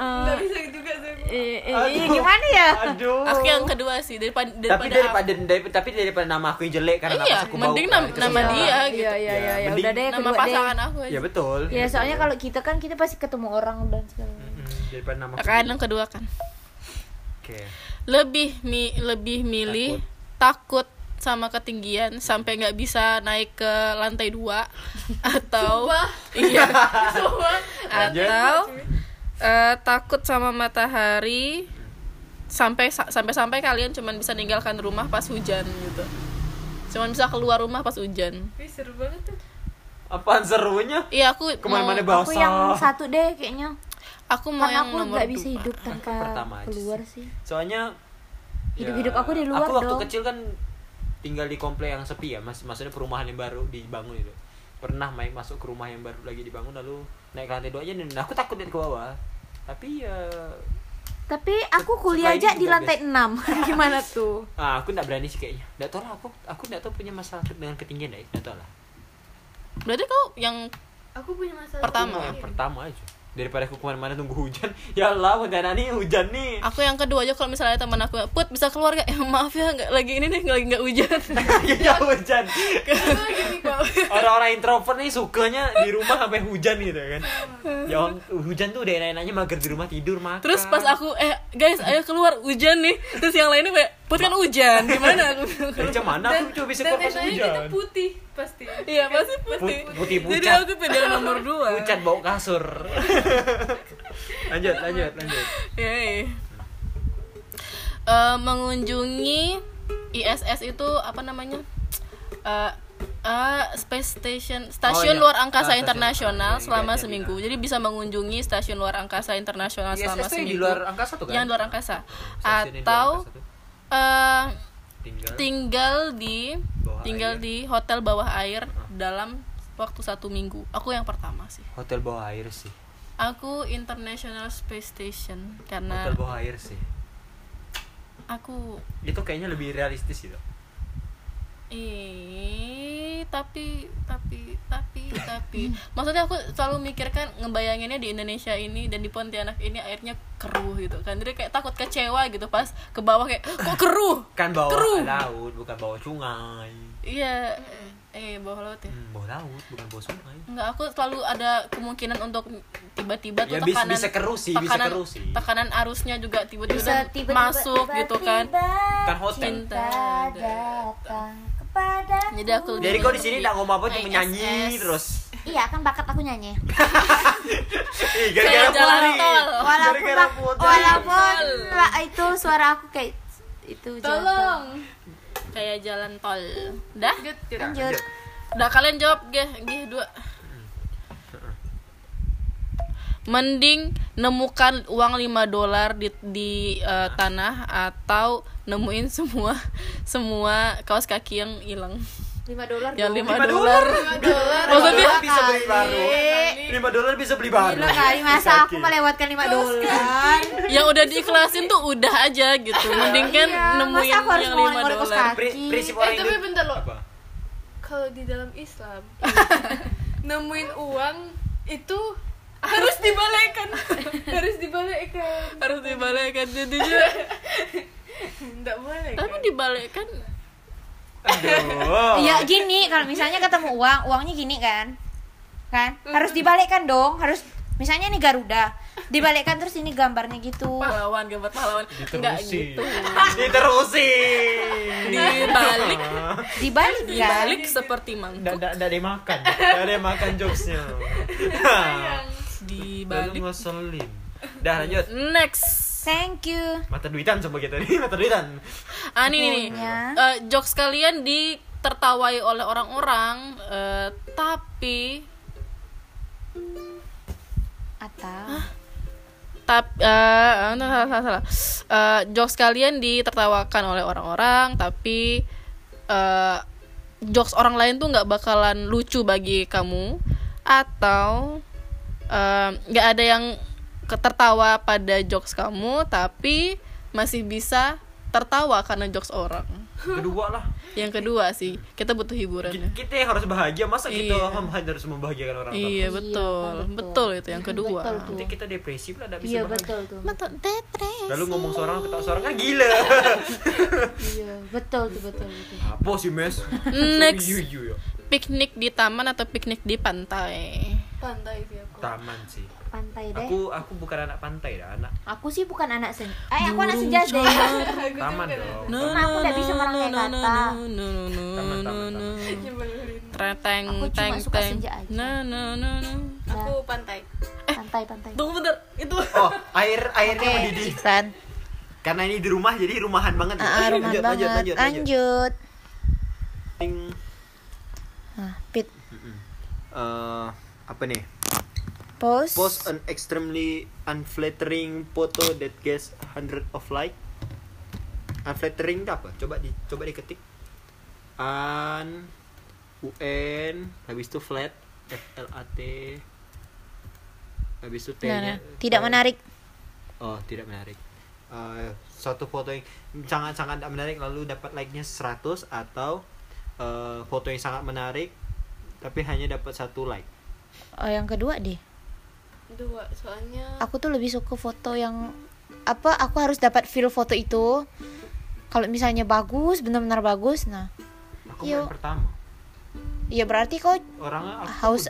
eh, Gak bisa juga sih. eh, eh, eh, gimana ya Aduh. Aku yang kedua sih daripada tapi daripada daripada dari- tapi daripada nama aku yang jelek karena Iya, aku bau. mending kan, nam- itu nama dia gitu. iya iya iya ya mending udah deh nama kedua deh pasangan aku aja. Ya betul. ya soalnya kalau kita kan kita pasti ketemu orang dan segala. Mm, daripada nama aku. Kan yang kedua kan. Oke. Lebih mi lebih milih takut, sama ketinggian sampai nggak bisa naik ke lantai dua atau iya atau eh, takut sama matahari sampai sampai sampai kalian cuman bisa ninggalkan rumah pas hujan gitu cuman bisa keluar rumah pas hujan Wih, seru banget tuh. Apaan serunya? iya aku Ke mana-mana mau, aku yang basah. satu deh kayaknya aku mau karena yang aku nomor nggak bisa dua. hidup tanpa pertama aja keluar sih Soalnya Hidup-hidup aku di luar Aku waktu dong. kecil kan tinggal di komplek yang sepi ya, mas maksudnya perumahan yang baru dibangun itu. Pernah main masuk ke rumah yang baru lagi dibangun lalu naik ke lantai dua aja dan aku takut lihat ke bawah. Tapi ya tapi aku kuliah aja di lantai 6 gimana tuh ah, aku nggak berani sih kayaknya. Nggak tahu lah aku aku nggak tahu punya masalah dengan ketinggian deh. Nggak tahu lah. berarti kau yang Aku punya masalah. Pertama. Yang pertama aja. Daripada aku ke mana-mana tunggu hujan. Ya Allah, udah nih hujan nih. aku yang kedua aja kalau misalnya teman aku put bisa keluar gak? Eh, maaf ya nggak lagi ini nih lagi nggak hujan ya hujan. Orang-orang introvert nih sukanya di rumah sampai hujan gitu kan. Ya hujan tuh udah enak-enaknya mager di rumah tidur makan. Terus pas aku eh guys ayo keluar hujan nih terus yang lainnya kayak put kan hujan gimana aku macam mana aku coba bisa Dan keluar pas hujan. kita putih pasti. iya pasti putih Put- putih jadi pucat. aku pilih yang nomor dua Pucat bau kasur. lanjut, lanjut, lanjut. Yeay. Eh, mengunjungi ISS itu apa namanya Eh, eh, space station stasiun iya. luar Ah, angkasa stasiun internasional angkasa, selama iya, seminggu iya. jadi bisa mengunjungi stasiun luar angkasa internasional selama tuh yang seminggu di luar angkasa tuh kan? yang luar angkasa Stasiun di luar atau angkasa eh, tinggal tinggal di Bawah tinggal air. di hotel bawah air dalam waktu satu minggu aku yang pertama sih hotel bawah air sih. aku international space station karena Hotel bawah air sih. aku Itu kayaknya lebih realistis gitu. Ih, tapi tapi tapi tapi maksudnya aku selalu mikirkan ngebayanginnya di Indonesia ini dan di Pontianak ini airnya keruh gitu kan jadi kayak takut kecewa gitu pas ke bawah kayak kok keruh Kan bawah Keruh. laut, bukan bawah sungai. iya eh bawah laut ya Hmm, bawah laut, bukan bawah sungai. Enggak, aku selalu ada kemungkinan untuk tiba-tiba tuh Ya, tekanan bisa keruh sih, bisa tekanan, keruh sih. tekanan arusnya juga tiba-tiba bisa tiba-tiba masuk gitu kan Kan hotel. cinta datang kepada jadi aku Jadi kau di sini tak ngomong apa cuma nyanyi terus. Iya kan bakat aku nyanyi. Ih, gara-gara Kayak jalan Putri. tol. Walaupun walaupun itu suara aku kayak itu. Tolong. kayak jalan tol dah. Lanjut. udah kalian jawab gih gih dua mending nemukan uang 5 dolar di di eh, tanah atau nemuin semua semua kaos kaki yang hilang 5 dolar. yang 5 dong. Lima dolar dolar. maksudnya Dolar bisa beli baru. 5 dolar bisa beli baru. Gila kali masa aku melewatkan 5 dolar. yang udah diikhlasin tuh udah aja gitu mending kan Iya, nemuin masa aku harus yang 5 kaos dolar prinsip Eh orang tapi hidup bentar lo. apa? Kalau di dalam Islam nemuin uang itu harus dibalekkan. harus dibalekkan. harus dibalikkan jadinya Enggak boleh. tapi kan? dibalikkan Aduh. Iya gini kalau misalnya ketemu uang, uangnya gini kan. Kan? Harus dibalikkan dong, harus misalnya nih Garuda, dibalikkan terus ini gambarnya gitu. pahlawan gambar pahlawan enggak Diterusin. gitu Diterusin. Dibalik. Dibalik kan? dibalik seperti Nggak mangkuk nggak- nggak ada yang makan. Nggak ada yang makan jokesnya. Lalu dibalik ngeselin. Dah lanjut. next Thank you. Mata duitan sama kita nih, mata duitan. ah ini nih. Eh, jokes kalian ditertawai oleh orang-orang eh, tapi Atau tapi eh salah salah salah Eh, jokes kalian ditertawakan oleh orang-orang tapi eh, jokes orang lain tuh nggak bakalan lucu bagi kamu atau nggak ada yang ketertawa pada jokes kamu tapi masih bisa tertawa karena jokes orang Kedua lah. yang kedua sih kita butuh hiburan ya. Kita yang harus bahagia, masa kita Iya. harus membahagiakan orang iya betul betul. betul itu yang kedua Betul. Nanti kita depresi lah, nggak bisa Iya bahagia. betul tuh. Betul, depresi Lalu ngomong seorang ketawa seorang kan gila. Iya, betul tuh betul betul. Apa sih mes? Next. Iya, iya, iya. piknik di taman atau piknik di pantai Pantai sih aku. Taman sih. Pantai deh. Aku aku bukan anak pantai dah, anak Aku sih bukan anak sen. Eh, aku anak senja deh. taman dong. Karena aku nggak bisa merangkai kata. Taman, taman. Treteng Aku cuma suka senja aja. Na na na na. Aku pantai. Pantai pantai. Tunggu bentar, itu. Oh, air airnya Oke, mendidih. Karena ini di rumah jadi rumahan banget. Ah, rumah lanjut, banget. lanjut, lanjut, lanjut. Lanjut. Nah, pit Eh, apa nih? post. Post an extremely unflattering photo that gets hundred of like. Unflattering itu apa? Coba di coba diketik. Un UN habis itu flat F L A T habis itu T Nah, nah, tidak menarik. Oh, tidak menarik. Eh, suatu foto yang sangat-sangat tidak menarik lalu dapat like-nya 100 atau eh, foto yang sangat menarik tapi hanya dapat satu like. Oh, yang kedua deh. Dua, soalnya Aku tuh lebih suka foto yang apa? Aku harus dapat feel foto itu. Kalau misalnya bagus, benar-benar bagus, nah, Aku Yuk. yang pertama. ya berarti kau aku haus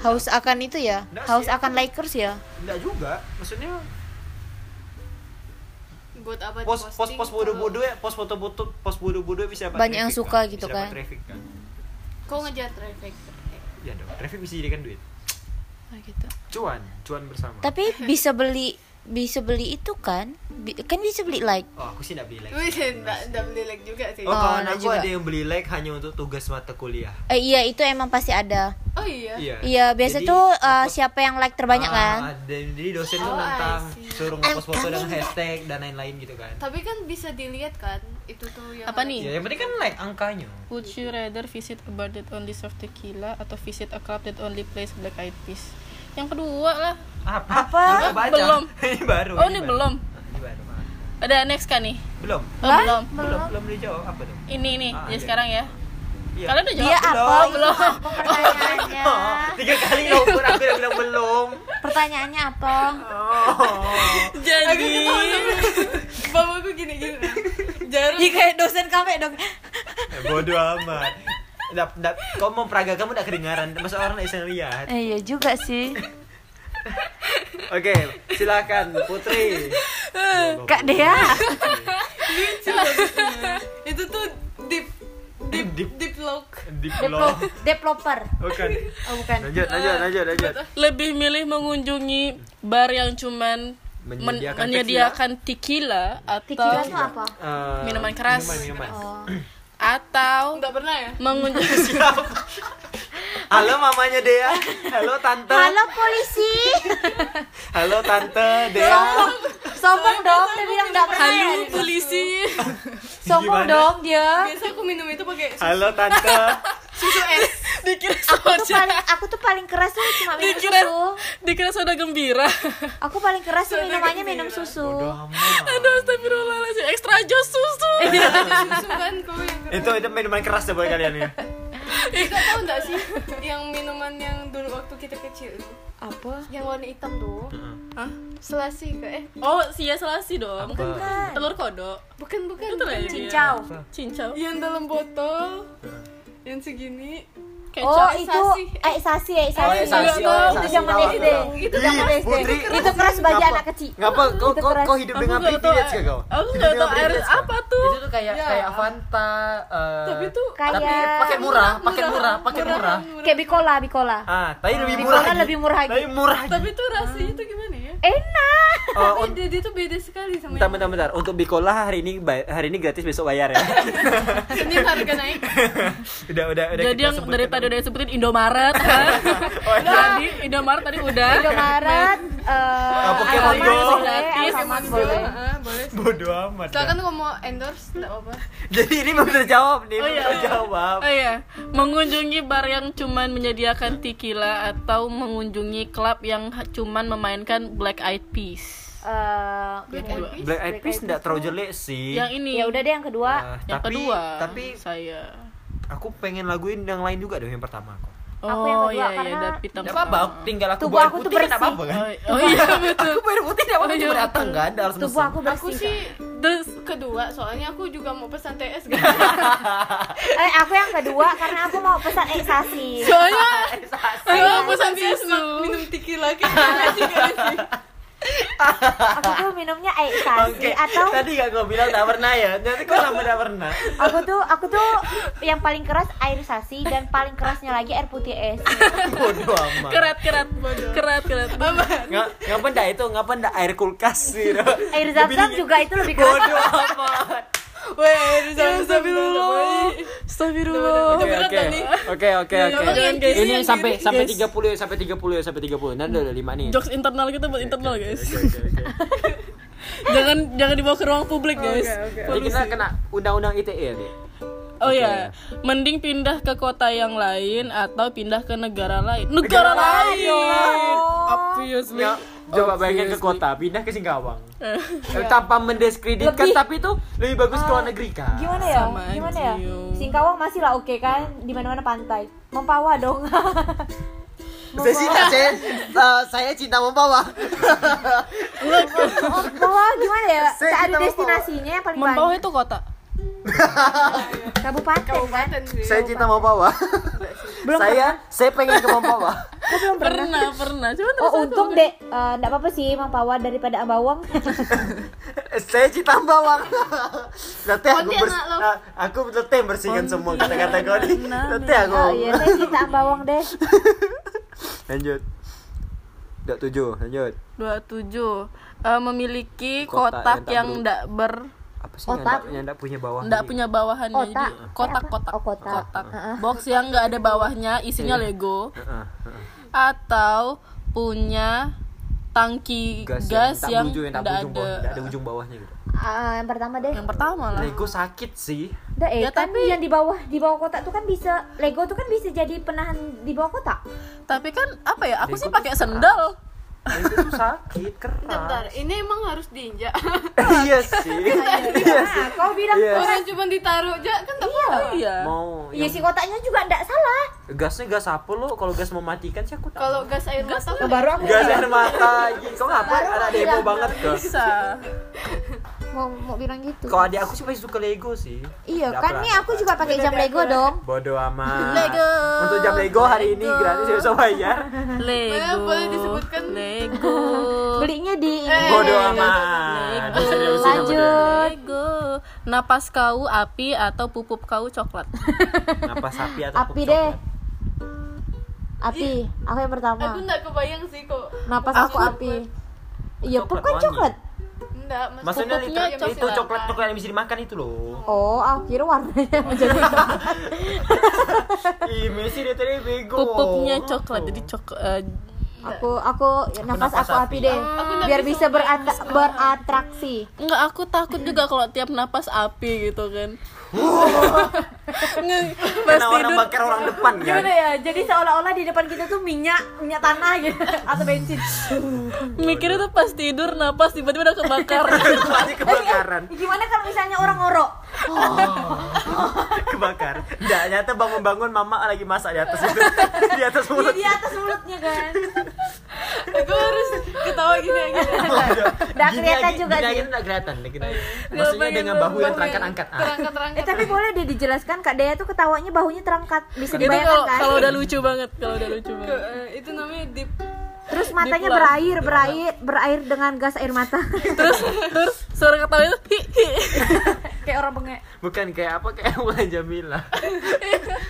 haus akan itu ya, Nggak haus sih, akan aku- likers ya. Enggak juga. Maksudnya buat apa post post diposting post bodoh-bodoh ya, post foto-foto post bodoh-bodoh bisa dapat Banyak yang suka kan? gitu Bisa kan. traffic kan. Kau ngejar traffic. Ya dong, traffic bisa jadikan duit. Ah, gitu. Cuan, cuan bersama. Tapi bisa beli bisa beli itu kan? Bi- kan bisa beli like. Oh, aku sih enggak beli like. Enggak beli like juga sih. Oh, Oh, kawan aku juga. ada yang beli like hanya untuk tugas mata kuliah. Eh iya itu emang pasti ada. Oh iya. Iya. Iya, biasa Jadi, tuh uh, aku- siapa yang like terbanyak Ah, kan? ada jadi dosen tuh Oh, nentang see. suruh ngepost foto dengan hashtag dan lain-lain gitu kan. Tapi kan bisa dilihat kan itu tuh yang Apa nih? Ya, yang penting kan like angkanya. Would you rather visit a bar that only serve tequila atau visit a club that only plays black eyed peas? Yang kedua lah. Apa? Apa? Belum baca. Belum. ini baru. Oh, ini belum. Ini baru. Ada next kan nih? Belum. Oh, Lah? belum. Belum, belum dijawab apa tuh? Ini nih, Ah, ya iya. sekarang ya. Iya. Kalian udah jawab Dia apa? belum, Itu belum. apa pertanyaannya? Oh, tiga kali lo pun aku udah bilang belum. Pertanyaannya apa? Oh. Jadi Bapakku gini gini. Jarang Ih kayak dosen kafe dong. Eh, Bodoh amat. Dap, dap, kau mau peraga kamu udah kedengaran, masa orang nggak bisa lihat. Eh iya juga sih. Oke, silakan Putri. Kak Dea. itu tuh di deep deep. deep lock deep Deplo- developer bukan. Oh bukan. Lanjut lanjut lanjut lanjut. Lebih milih mengunjungi bar yang cuman men- Menyediakan menyediakan tequila atau tequila tuh apa? Eh, Minuman keras. minuman minuman. Oh. Atau nggak pernah ya? mengunjungi halo mamanya Dea. Halo tante. Halo polisi. Halo tante Dea. Sombong. Sombong dong dia bilang nggak pernah halo ya. polisi. Sombong Gimana? dong dia. Biasa aku minum itu pakai halo tante. Susu es. Dikira aku tuh paling aku tuh paling keras tuh cuma minum dikira susu. dikira soda gembira. Aku paling keras tuh minumannya minum susu. Aduh astagfirullahaladzim. Ekstra jos susu. Susu kan itu itu minuman keras ya buat kalian ya tahu nggak sih yang minuman yang dulu waktu kita kecil itu? Apa? Yang warna hitam tuh. Hah? selasi ke eh? Oh sia selasi dong. Bukan. telur kodok. Bukan bukan Itu bukan. lagi. cincau. Cincau. Yang dalam botol. Yang segini kecap Oh itu sasi. eh sasi eh sasi. Itu oh, itu zaman SD. Itu zaman SD. Putri, Itu keras bagi anak kecil. ngapa kau Itu kau kau hidup aku dengan privilege gak kau aku nggak tahu air gak? apa tuh itu tuh kayak Ya. kayak Fanta eh, tapi tuh Kayak tapi pakai murah pakai murah pakai murah kayak bikola bikola. ah tapi lebih murah lagi. lebih murah lagi. tapi murah lagi. tapi tuh rasanya tuh gimana ya. Oh, tapi dia, dia tuh beda sekali sama bentar bentar bentar untuk Bicola hari ini bay- hari ini gratis besok bayar ya Senin harga naik udah udah udah jadi yang daripada udah sebutin Indomaret? Oh, iya. tadi Indomaret tadi udah Indomaret Pokemon Alfamart Go. Gratis. Alfamart Go, boleh. boleh bodoh amat silakan kalau mau endorse nggak apa-apa jadi ini belum terjawab nih Oh belum iya. terjawab Oh iya, mengunjungi bar yang cuman menyediakan tequila atau mengunjungi klub yang cuman memainkan Black Eyed Peas. Eh, Black Eyed Peas? Black Eyed Peas tidak terlalu jelek sih Yang ini. ya udah deh yang kedua. Ah, yang tapi kedua. tapi saya. aku pengen laguin yang lain juga dong yang pertama aku Oh Aku yang kedua, iya iya, karena ada pitang. Tidak apa-apa, tinggal aku Tubuh buat aku tuh putih kan bersih. apa-apa kan? Oh, oh iya betul. Aku bayar putih tidak apa-apa, Oh, iya, datang betul. kan, ada harus Tubuh mesen. aku aku bersih. sih Terus kedua soalnya aku juga mau pesan TS kan Eh aku yang kedua karena aku mau pesan eksasi. soalnya Iya, Ayo aku pesan Biasa susu. minum tequila kayak sih sih Aku tuh minumnya eksasi Oke, atau tadi gak kau bilang tak pernah ya? Nanti kau sama tak pernah. aku tuh aku tuh yang paling keras air sasi dan paling kerasnya lagi air putih es. Bodoh amat. kerat kerat kerat kerat. Nggak, ngapa ndak itu? Ngapa ndak air kulkas gitu? Air zam-zam juga itu lebih keras. Bodoh amat. Weh, Astagfirullah. Astagfirullah. Oke oke. Oke oke Ya, oke. Ini sampai sampai Guys. 30 ya, sampai 30 ya, sampai 30. Nanti udah 5 nih. Jokes internal kita buat internal guys. Oke, oke, oke. jangan jangan dibawa ke ruang publik guys. Jadi kita kena undang-undang ITE ya, Dek? Oh ya, mending pindah ke kota yang lain atau pindah ke negara lain. Negara, lain. Obviously. Ya, coba bayangin ke kota, pindah ke Singkawang. Eh, Tanpa mendiskreditkan, Lebih- tapi itu lebih bagus ke luar negeri kan? Gimana ya? Sama Gimana ya? Singkawang masih lah oke kan, di mana-mana pantai. Mempawa dong. Saya cinta, saya, eh, saya cinta membawa. Mempawa gimana ya? Saya ada cinta destinasinya yang paling Membawa itu kota. Kabupaten kan? kabupaten saya cinta membawa. Belum saya, saya pengen ke membawa. Aku belum pernah. Pernah, pernah. Terus Oh aku. untung dek, Eh, nggak apa-apa sih Mempawa daripada Ambawang. saya cinta bawang. Nanti aku bers lo. ah, aku nanti bersihkan semua kata-kata kau nih. Nanti aku. Oh iya, saya cinta Ambawang deh. Lanjut. Dok tujuh, lanjut. 27 Eh, memiliki Kotak kotak yang enggak ber Apa sih Otak. yang enggak- punya bawah? enggak punya bawahannya Kotak. jadi kotak kotak Oh, kotak. Heeh. box yang enggak ada bawahnya isinya Iya. Lego atau punya tangki gas, tak yang enggak ujung ada bawah, enggak ada ujung bawahnya gitu. Ah, yang pertama deh. yang pertama lah Lego sakit sih. Udah eh Ya, kan tapi- yang di bawah di bawah kotak tuh kan bisa Lego tuh kan bisa jadi penahan di bawah kotak. tapi kan apa ya aku Lego sih pakai keras. sendal Tuh sakit, keras. bentar ini emang harus diinjak iya sih. Iya sih. Nah, kau bilang Iya. orang cuma ditaruh aja kan tak iya. iya Mau Iya yang si kotaknya juga enggak salah. gasnya gas apa lo? Kalau gas mematikan sih aku tahu. kalau gas air mata Oh, baru aku gas air mata. Kau ngapa? Ada demo banget kok. bisa mau mau bilang gitu Kalau adik aku sih pasti suka Lego sih. iya kan nih aku juga pakai jam Lego dong Bodoh amat. Lego. Untuk jam Lego hari ini gratis ya usah bayar. Lego Mana boleh disebutkan? Lego belinya di Bodoh iya, amat. Lego. Lanjut. Lego napas kau api atau pupup kau coklat. Napas sapi atau api pup deh coklat? api aku yang pertama Aku nggak kebayang sih kok. napas aku api iya pup Coklat kan wangi. coklat Enggak, Maksudnya Pupuknya liter- itu coklat. coklat coklat yang bisa dimakan itu loh. oh akhirnya warnanya jadi Ih, Messi dia tadi bego. pupupnya coklat jadi cok eh, aku aku napas napas aku api api. deh Aku biar bisa beratraksi Enggak, aku takut juga kalau tiap napas api gitu kan. Nge- Pas orang tidur bakar orang depan kan. gimana ya jadi seolah-olah di depan kita tuh minyak minyak tanah gitu atau bensin mikirnya tuh pas tidur napas tiba-tiba udah kebakar. Pasti kebakaran. gimana kalau misalnya orang ngorok Kebakar. Enggak, nyata bangun-bangun mama lagi masak di atas itu. Di atas mulut. di atas mulutnya kan Aku harus ketawa gini gini. Udah kelihatan juga gini sih. aja enggak kelihatan, gini aja. Maksudnya dengan bahu yang terangkat-angkat. Ah. Eh tapi boleh deh dijelaskan Kak Dea tuh ketawanya bahunya terangkat bisa itu dibayangkan kalau kan? kalau udah lucu banget, kalau udah lucu banget. eh, itu namanya deep Terus matanya berair berair berair dengan gas air mata Terus terus suara ketawa itu hi, hi. kayak orang bengek. Bukan kayak apa kayak Mulan Jamila.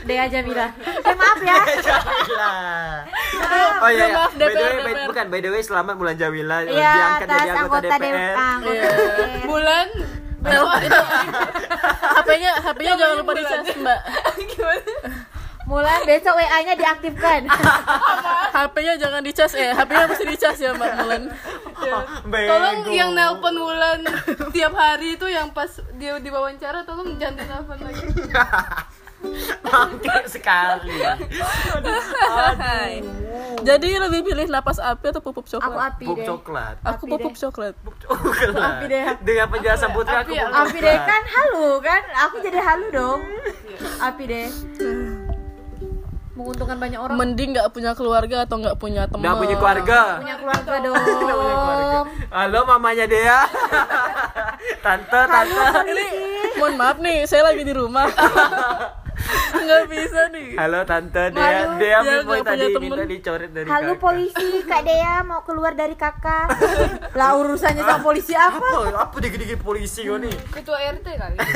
Dea Jamila. Eh maaf ya. Jamila. Oh iya, iya. Maaf, by the way, by- bukan by the way selamat Mulan Jamila Iya diangkat atas jadi anggota anggota DPR. DPR. Anggota Iya. DPR. bulan Itu, itu HP-nya HP-nya jangan lupa di charge, Mbak. Mulan besok WA-nya diaktifkan. HP-nya jangan di charge eh, HP-nya mesti di charge ya, Mbak Mulan. Bego. Tolong yang nelpon Wulan tiap hari itu yang pas dia diwawancara tolong jangan nelpon lagi. Bangke sekali. Hai. Jadi lebih pilih napas api atau pupup Aku coklat? api Pup deh. coklat. Aku Api pupup deh. coklat. Pup coklat. Api deh. Dengan penjelasan putri aku Api ya? Api deh kan halu kan? Aku jadi halu dong. Api deh. Menguntungkan banyak orang. Mending nggak punya keluarga atau nggak punya teman. Udah punya keluarga. Punya keluarga Udah punya keluarga. dong. Halo mamanya Dea. tante, tante. Mohon maaf nih, saya lagi di rumah. nggak bisa nih. Halo tante Dea. Halo. Dea Dia mau tadi temen. minta dicoret dari Halo kakak. polisi, Kak Dea mau keluar dari kakak. lah urusannya sama polisi apa? Apa? Apa dikit-dikit polisi kau nih? Ketua RT kali.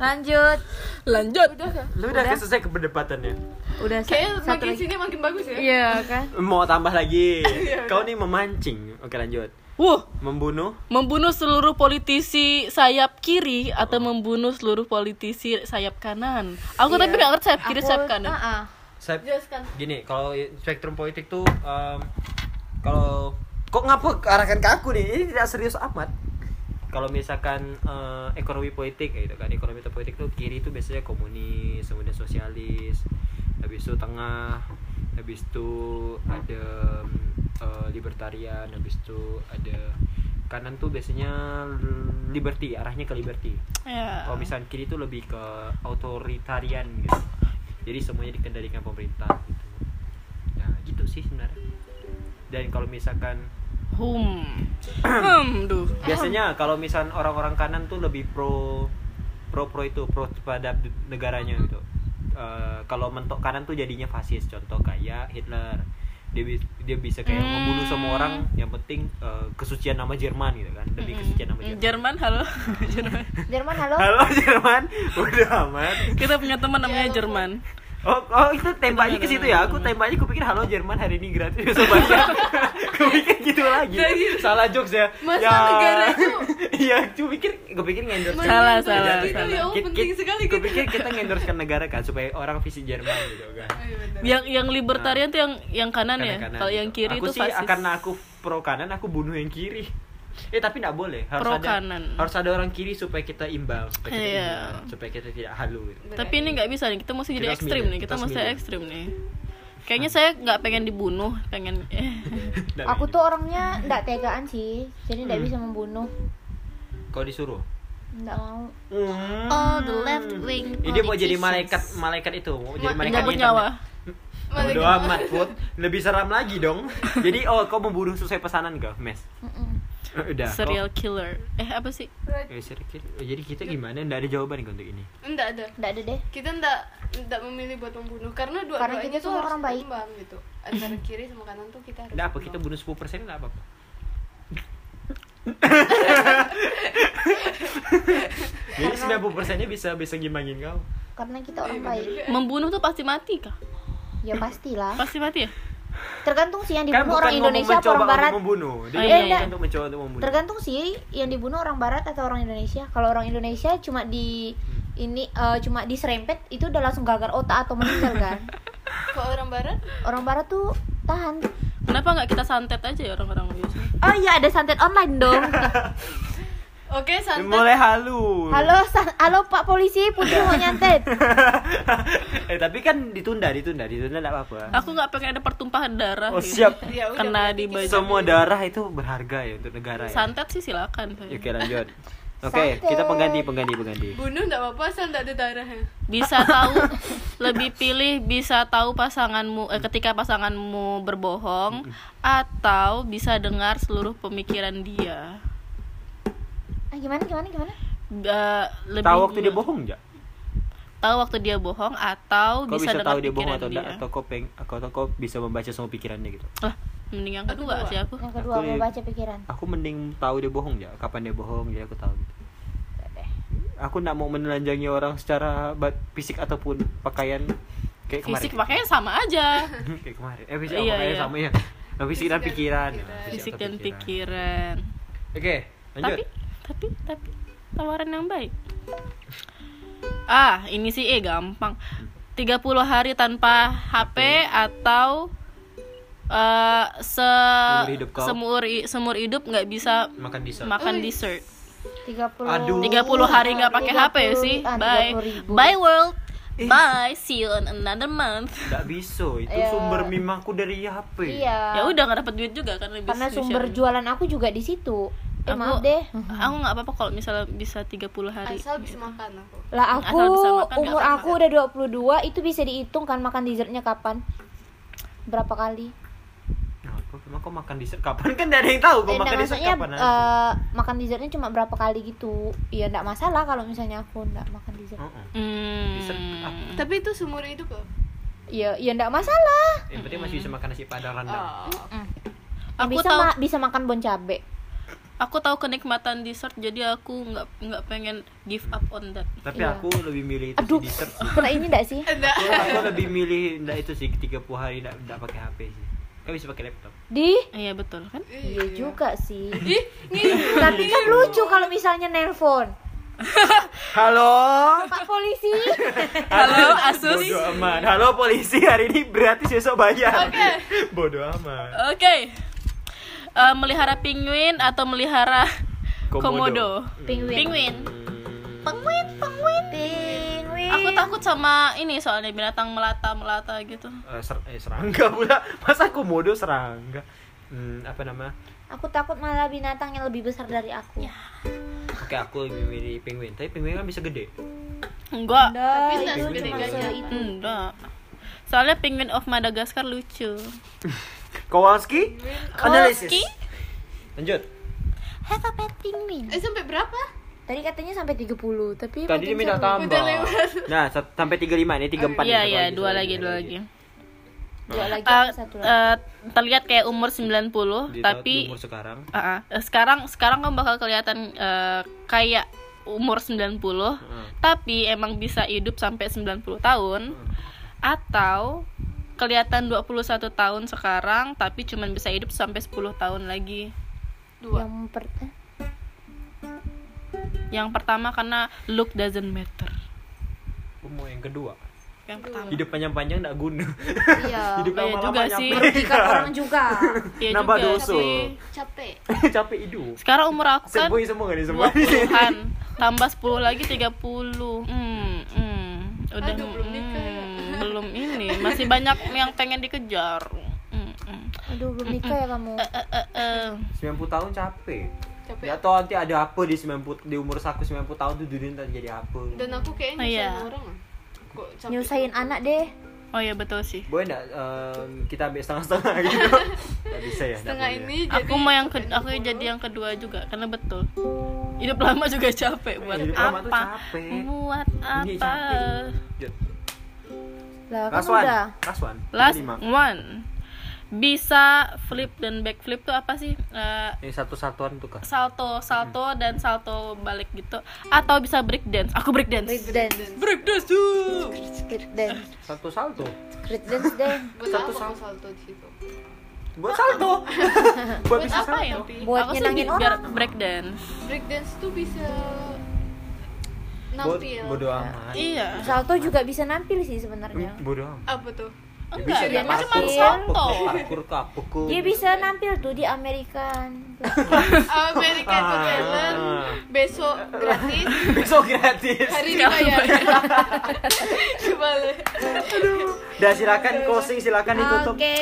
Lanjut. Lanjut. Udah kan? Lu udah selesai keberdebatannya? Udah satu makin lagi. sini makin bagus ya. Iya kan? Mau tambah lagi. Kau nih memancing. Oke lanjut. Wuh, Membunuh. membunuh seluruh politisi sayap kiri atau membunuh seluruh politisi sayap kanan. Aku tapi nggak ngerti sayap kiri sayap kanan. Ah, ah. Saya Jelaskan. gini kalau spektrum politik tuh em, kalau kok ngapa arahkan ke aku nih ini tidak serius amat kalau misalkan eh, ekonomi politik gitu kan ekonomi politik tuh kiri itu biasanya komunis kemudian sosialis habis itu tengah habis itu ada eh, libertarian habis itu ada kanan tuh biasanya liberty arahnya ke liberty Ya. kalau misalkan kiri itu lebih ke authoritarian gitu jadi semuanya dikendalikan pemerintah gitu ya gitu sih sebenarnya dan kalau misalkan Hmm. Hmm, duh. biasanya kalau misalkan orang-orang kanan tuh lebih pro pro pro itu pro terhadap negaranya gitu kalau mentok kanan tuh jadinya fasis contoh kayak Hitler dia dia bisa kayak Hmm. membunuh semua orang yang penting eh, kesucian nama Jerman gitu kan lebih kesucian nama Jerman Jerman, halo. Jerman. Jerman halo. halo Jerman udah amat Kita punya teman namanya Jerman. Oh, oh itu tembaknya ke situ ya. Aku tembaknya kupikir halo Jerman hari ini gratis bayar. kupikir gitu lagi. Salah jokes ya. Masa ya. negara itu? Iya, kupikir kupikir ngendorse. Salah, Itu salah, itu salah. ya, oh, Ki- penting sekali gitu. Kupikir kita ngendorsekan negara kan supaya orang visi Jerman gitu kan. Oh, iya. Yang yang libertarian tuh yang yang kanan ya. Kanan-kanan Kalau yang gitu. kiri aku itu sih fasis. karena aku pro kanan aku bunuh yang kiri. Eh tapi nggak boleh. Harus Pro ada kanan. harus ada orang kiri supaya kita imbang, supaya kita Iya. imbang, supaya kita tidak halu. Gitu. Tapi ini nggak bisa nih. Kita mesti jadi Kita ekstrim nih. Kita kita mesti ekstrim nih. Kayaknya saya nggak pengen dibunuh, pengen Aku tuh orangnya nggak tegaan sih, jadi nggak Hmm. bisa membunuh. Kau disuruh. Nggak mau. Oh, the left wing. Ini mau jadi malaikat malaikat itu, mau jadi malaikat Nggak di bernyawa. Bodo amat, Put. Lebih seram lagi dong. Jadi, oh, kau membunuh sesuai pesanan gak, Mes? Udah. serial killer eh apa sih kok- eh, serial killer. Oh, jadi kita gimana? Nggak ada jawaban untuk ini. enggak ada Nggak ada deh kita enggak enggak memilih buat membunuh karena dua Karena kita tuh orang baik. gitu antara kiri sama kanan tuh kita harus Nggak apa bunuh. kita bunuh 10% nggak apa-apa. Jadi 90 persennya bisa bisa gimbangin kau. karena kita orang baik membunuh tuh pasti mati kah ya pastilah pasti mati ya tergantung sih yang Kan dibunuh bukan orang Indonesia mencoba orang Barat. membunuh. Dia Oh, iya, iya. untuk mencoba untuk membunuh. tergantung sih yang dibunuh orang Barat atau orang Indonesia. Kalau orang Indonesia cuma di ini eh, cuma diserempet itu udah langsung gagal otak atau meninggal kan? Kalau orang barat? Orang Barat tuh tahan. Kenapa nggak kita santet aja ya orang-orang biasa oh iya ada santet online dong oke santet Mulai halu. halo san- halo Pak polisi putri mau nyantet eh tapi kan ditunda, ditunda, ditunda enggak apa-apa. aku nggak pengen ada pertumpahan darah Oh gitu. siap. ya udah kena di baju Semua darah itu berharga ya untuk negara ya. santet sih silakan Oke lanjut. Oke, Santet. kita pengganti, pengganti, pengganti. bunuh enggak apa-apa asal enggak ada darahnya bisa tahu lebih pilih bisa tahu pasanganmu eh, ketika pasanganmu berbohong atau bisa dengar seluruh pemikiran dia ah, gimana gimana gimana Eh, lebih Tahu waktu dia bohong enggak? tahu waktu dia bohong atau Kau bisa, bisa, tahu dia bohong pikiran atau enggak? Atau kau peng, atau kau bisa membaca semua pikirannya gitu? lah mending yang kedua sih aku yang kedua Aku mau di- baca pikiran Aku mending tahu dia bohong ya. Kapan dia bohong jadi aku tahu gitu. Aku nggak mau menelanjangi orang secara fisik ataupun pakaian kayak kemarin. fisik pakainya sama aja kayak kemarin. Eh fisik Iya, pakaian iya. sama ya. Nah, fisik dan pikiran. pikiran. Nah, fisik dan pikiran Oke, lanjut. tapi tapi tapi tawaran yang baik. Ah ini sih eh gampang. 30 hari tanpa HP atau eh se hidup semur semur hidup nggak bisa Makan dessert. makan dessert. 30 Aduh. 30 hari nggak pakai HP ya sih. 30 ah, bye. 30 ribu. bye world. Bye. See you in another month. Nggak bisa, itu Ya. sumber meme aku dari HP. iya. Ya udah nggak dapat duit juga kan lebih karena sumber jualan aku juga di situ eh Aku- maaf deh aku nggak apa-apa kalau misalnya bisa 30 hari. Asal bisa makan aku. Lah aku makan, umur aku udah 22 itu bisa dihitung kan makan dessertnya kapan? Berapa kali? Nah, aku emang kau makan dessert kapan? Kan nggak ada yang tahu kau Eh, makan dessert maksudnya kapan nanti. eh, makan dessertnya cuma berapa kali gitu. Ya enggak masalah kalau misalnya aku enggak makan dessert. Heeh. hmm. Dessert apa? tapi itu seumur hidup loh. Ya ya enggak masalah. Yang penting masih bisa makan nasi padang rendang. oh. Yang Aku bisa tahu- ma- bisa makan bon cabe aku tahu kenikmatan dessert jadi aku nggak nggak pengen give up on that Tapi Iya. aku lebih milih itu aduh sih dessert sih. kena ini enggak sih enggak Aku, aku lebih milih enggak itu sih 30 hari enggak, enggak pakai HP sih. Kan bisa pakai laptop. di iya betul kan iya juga sih ih ngiri tapi kan lucu kalau misalnya nelpon Halo. pak polisi halo asus Bodoh amat. Halo polisi, hari ini gratis besok bayar. Oke. Bodoh amat. oke Eh, melihara penguin atau melihara Komodo. komodo, Penguin. penguin penguin penguin penguin aku takut sama ini soalnya binatang melata melata gitu eh, ser- eh, serangga pula. Masa komodo serangga? Hmm, apa nama? aku takut malah binatang yang lebih besar dari aku Oke, aku lebih milih penguin. Tapi penguin kan bisa gede. enggak Tapi enggak itu segede gajah. itu. enggak soalnya penguin of Madagaskar lucu Kowalski? Analisis. Kowalski? Lanjut. Have a pet penguin. eh sampai berapa Tadi katanya sampai 30, tapi Tadi dia minta tambah. Udah lewat. Nah, sampai 35 ini 34 iya iya dua lagi dua lagi Dua lagi Eh, satu lagi? eh, terlihat kayak umur 90 Di tapi umur sekarang. Ah. Eh, sekarang sekarang kamu bakal kelihatan eh, kayak umur 90 Heeh. tapi emang bisa hidup sampai 90 tahun atau kelihatan 21 tahun sekarang tapi cuman bisa hidup sampai 10 tahun lagi. dua Yang per eh, Yang pertama karena look doesn't matter. Mau yang kedua. Yang pertama. Hidup panjang-panjang enggak guna. iya. Hidup iya lama-lama juga sih. Merugikan orang juga. Iya Nambah juga dosa. sih. capek Capek hidup. Sekarang umur aku kan Sembuh semua kan ini semua. 20-an tambah 10 lagi 30 hmm, hmm. udah Aduh, belum masih banyak yang pengen dikejar. Aduh, belum nikah ya kamu. Eh, eh, eh, eh. 90 tahun capek. capek Ya tau nanti ada apa di 90 di umur aku 90 tahun tuh dunia ntar jadi apa. dan aku kayaknya Oh, iya. nyusahin orang kok capek Nyusahin anak deh. oh ya betul sih boleh nggak em, kita ambil setengah-setengah gitu nggak bisa ya setengah boleh. ini jadi aku mau yang ke aku jadi yang kedua juga karena betul hidup lama juga capek buat Hidup lama tuh apa capek. buat Ini apa capek. Lah kan last one. udah. last one. Last one. Bisa flip dan backflip tuh apa sih? Eh, ini satu satuan tuh kah salto salto dan salto balik gitu. Atau bisa break dance aku break dance Street dance, break dance tuh. Street dance, satu salto. Street dance deh. buat Satu apa sal- aku salto. di situ? Buat salto. Buat buat bisa apa salto. ya Buat aku sih biar orang. break dance break dance tuh bisa Nampil. bodo amat. Iya. Salto juga bisa nampil sih sebenarnya. bodo amat. Apa tuh Ya enggak dia dia cuma nampil. salto parkur kapuk Dia bisa nampil tuh di American. American Ah. Talent besok gratis. Besok gratis. Hari ini bayar? Kembali dan silakan closing silakan ditutup. Oke.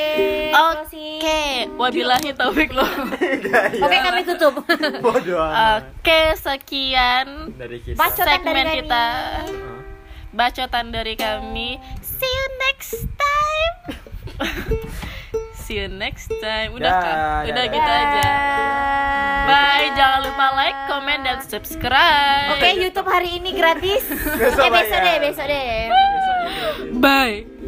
Oke, wabillahi taufik loh. Oke, kami tutup. bodo amat. Oke, sekian dari kita. Segmen kita. Bacotan dari kami. See you next time. See you next time. Udah dah, Udah dah. gitu aja. Bye, jangan lupa like, comment, dan subscribe. Oke, YouTube hari ini gratis. Besok eh, besok bayar. deh, besok deh. Bye.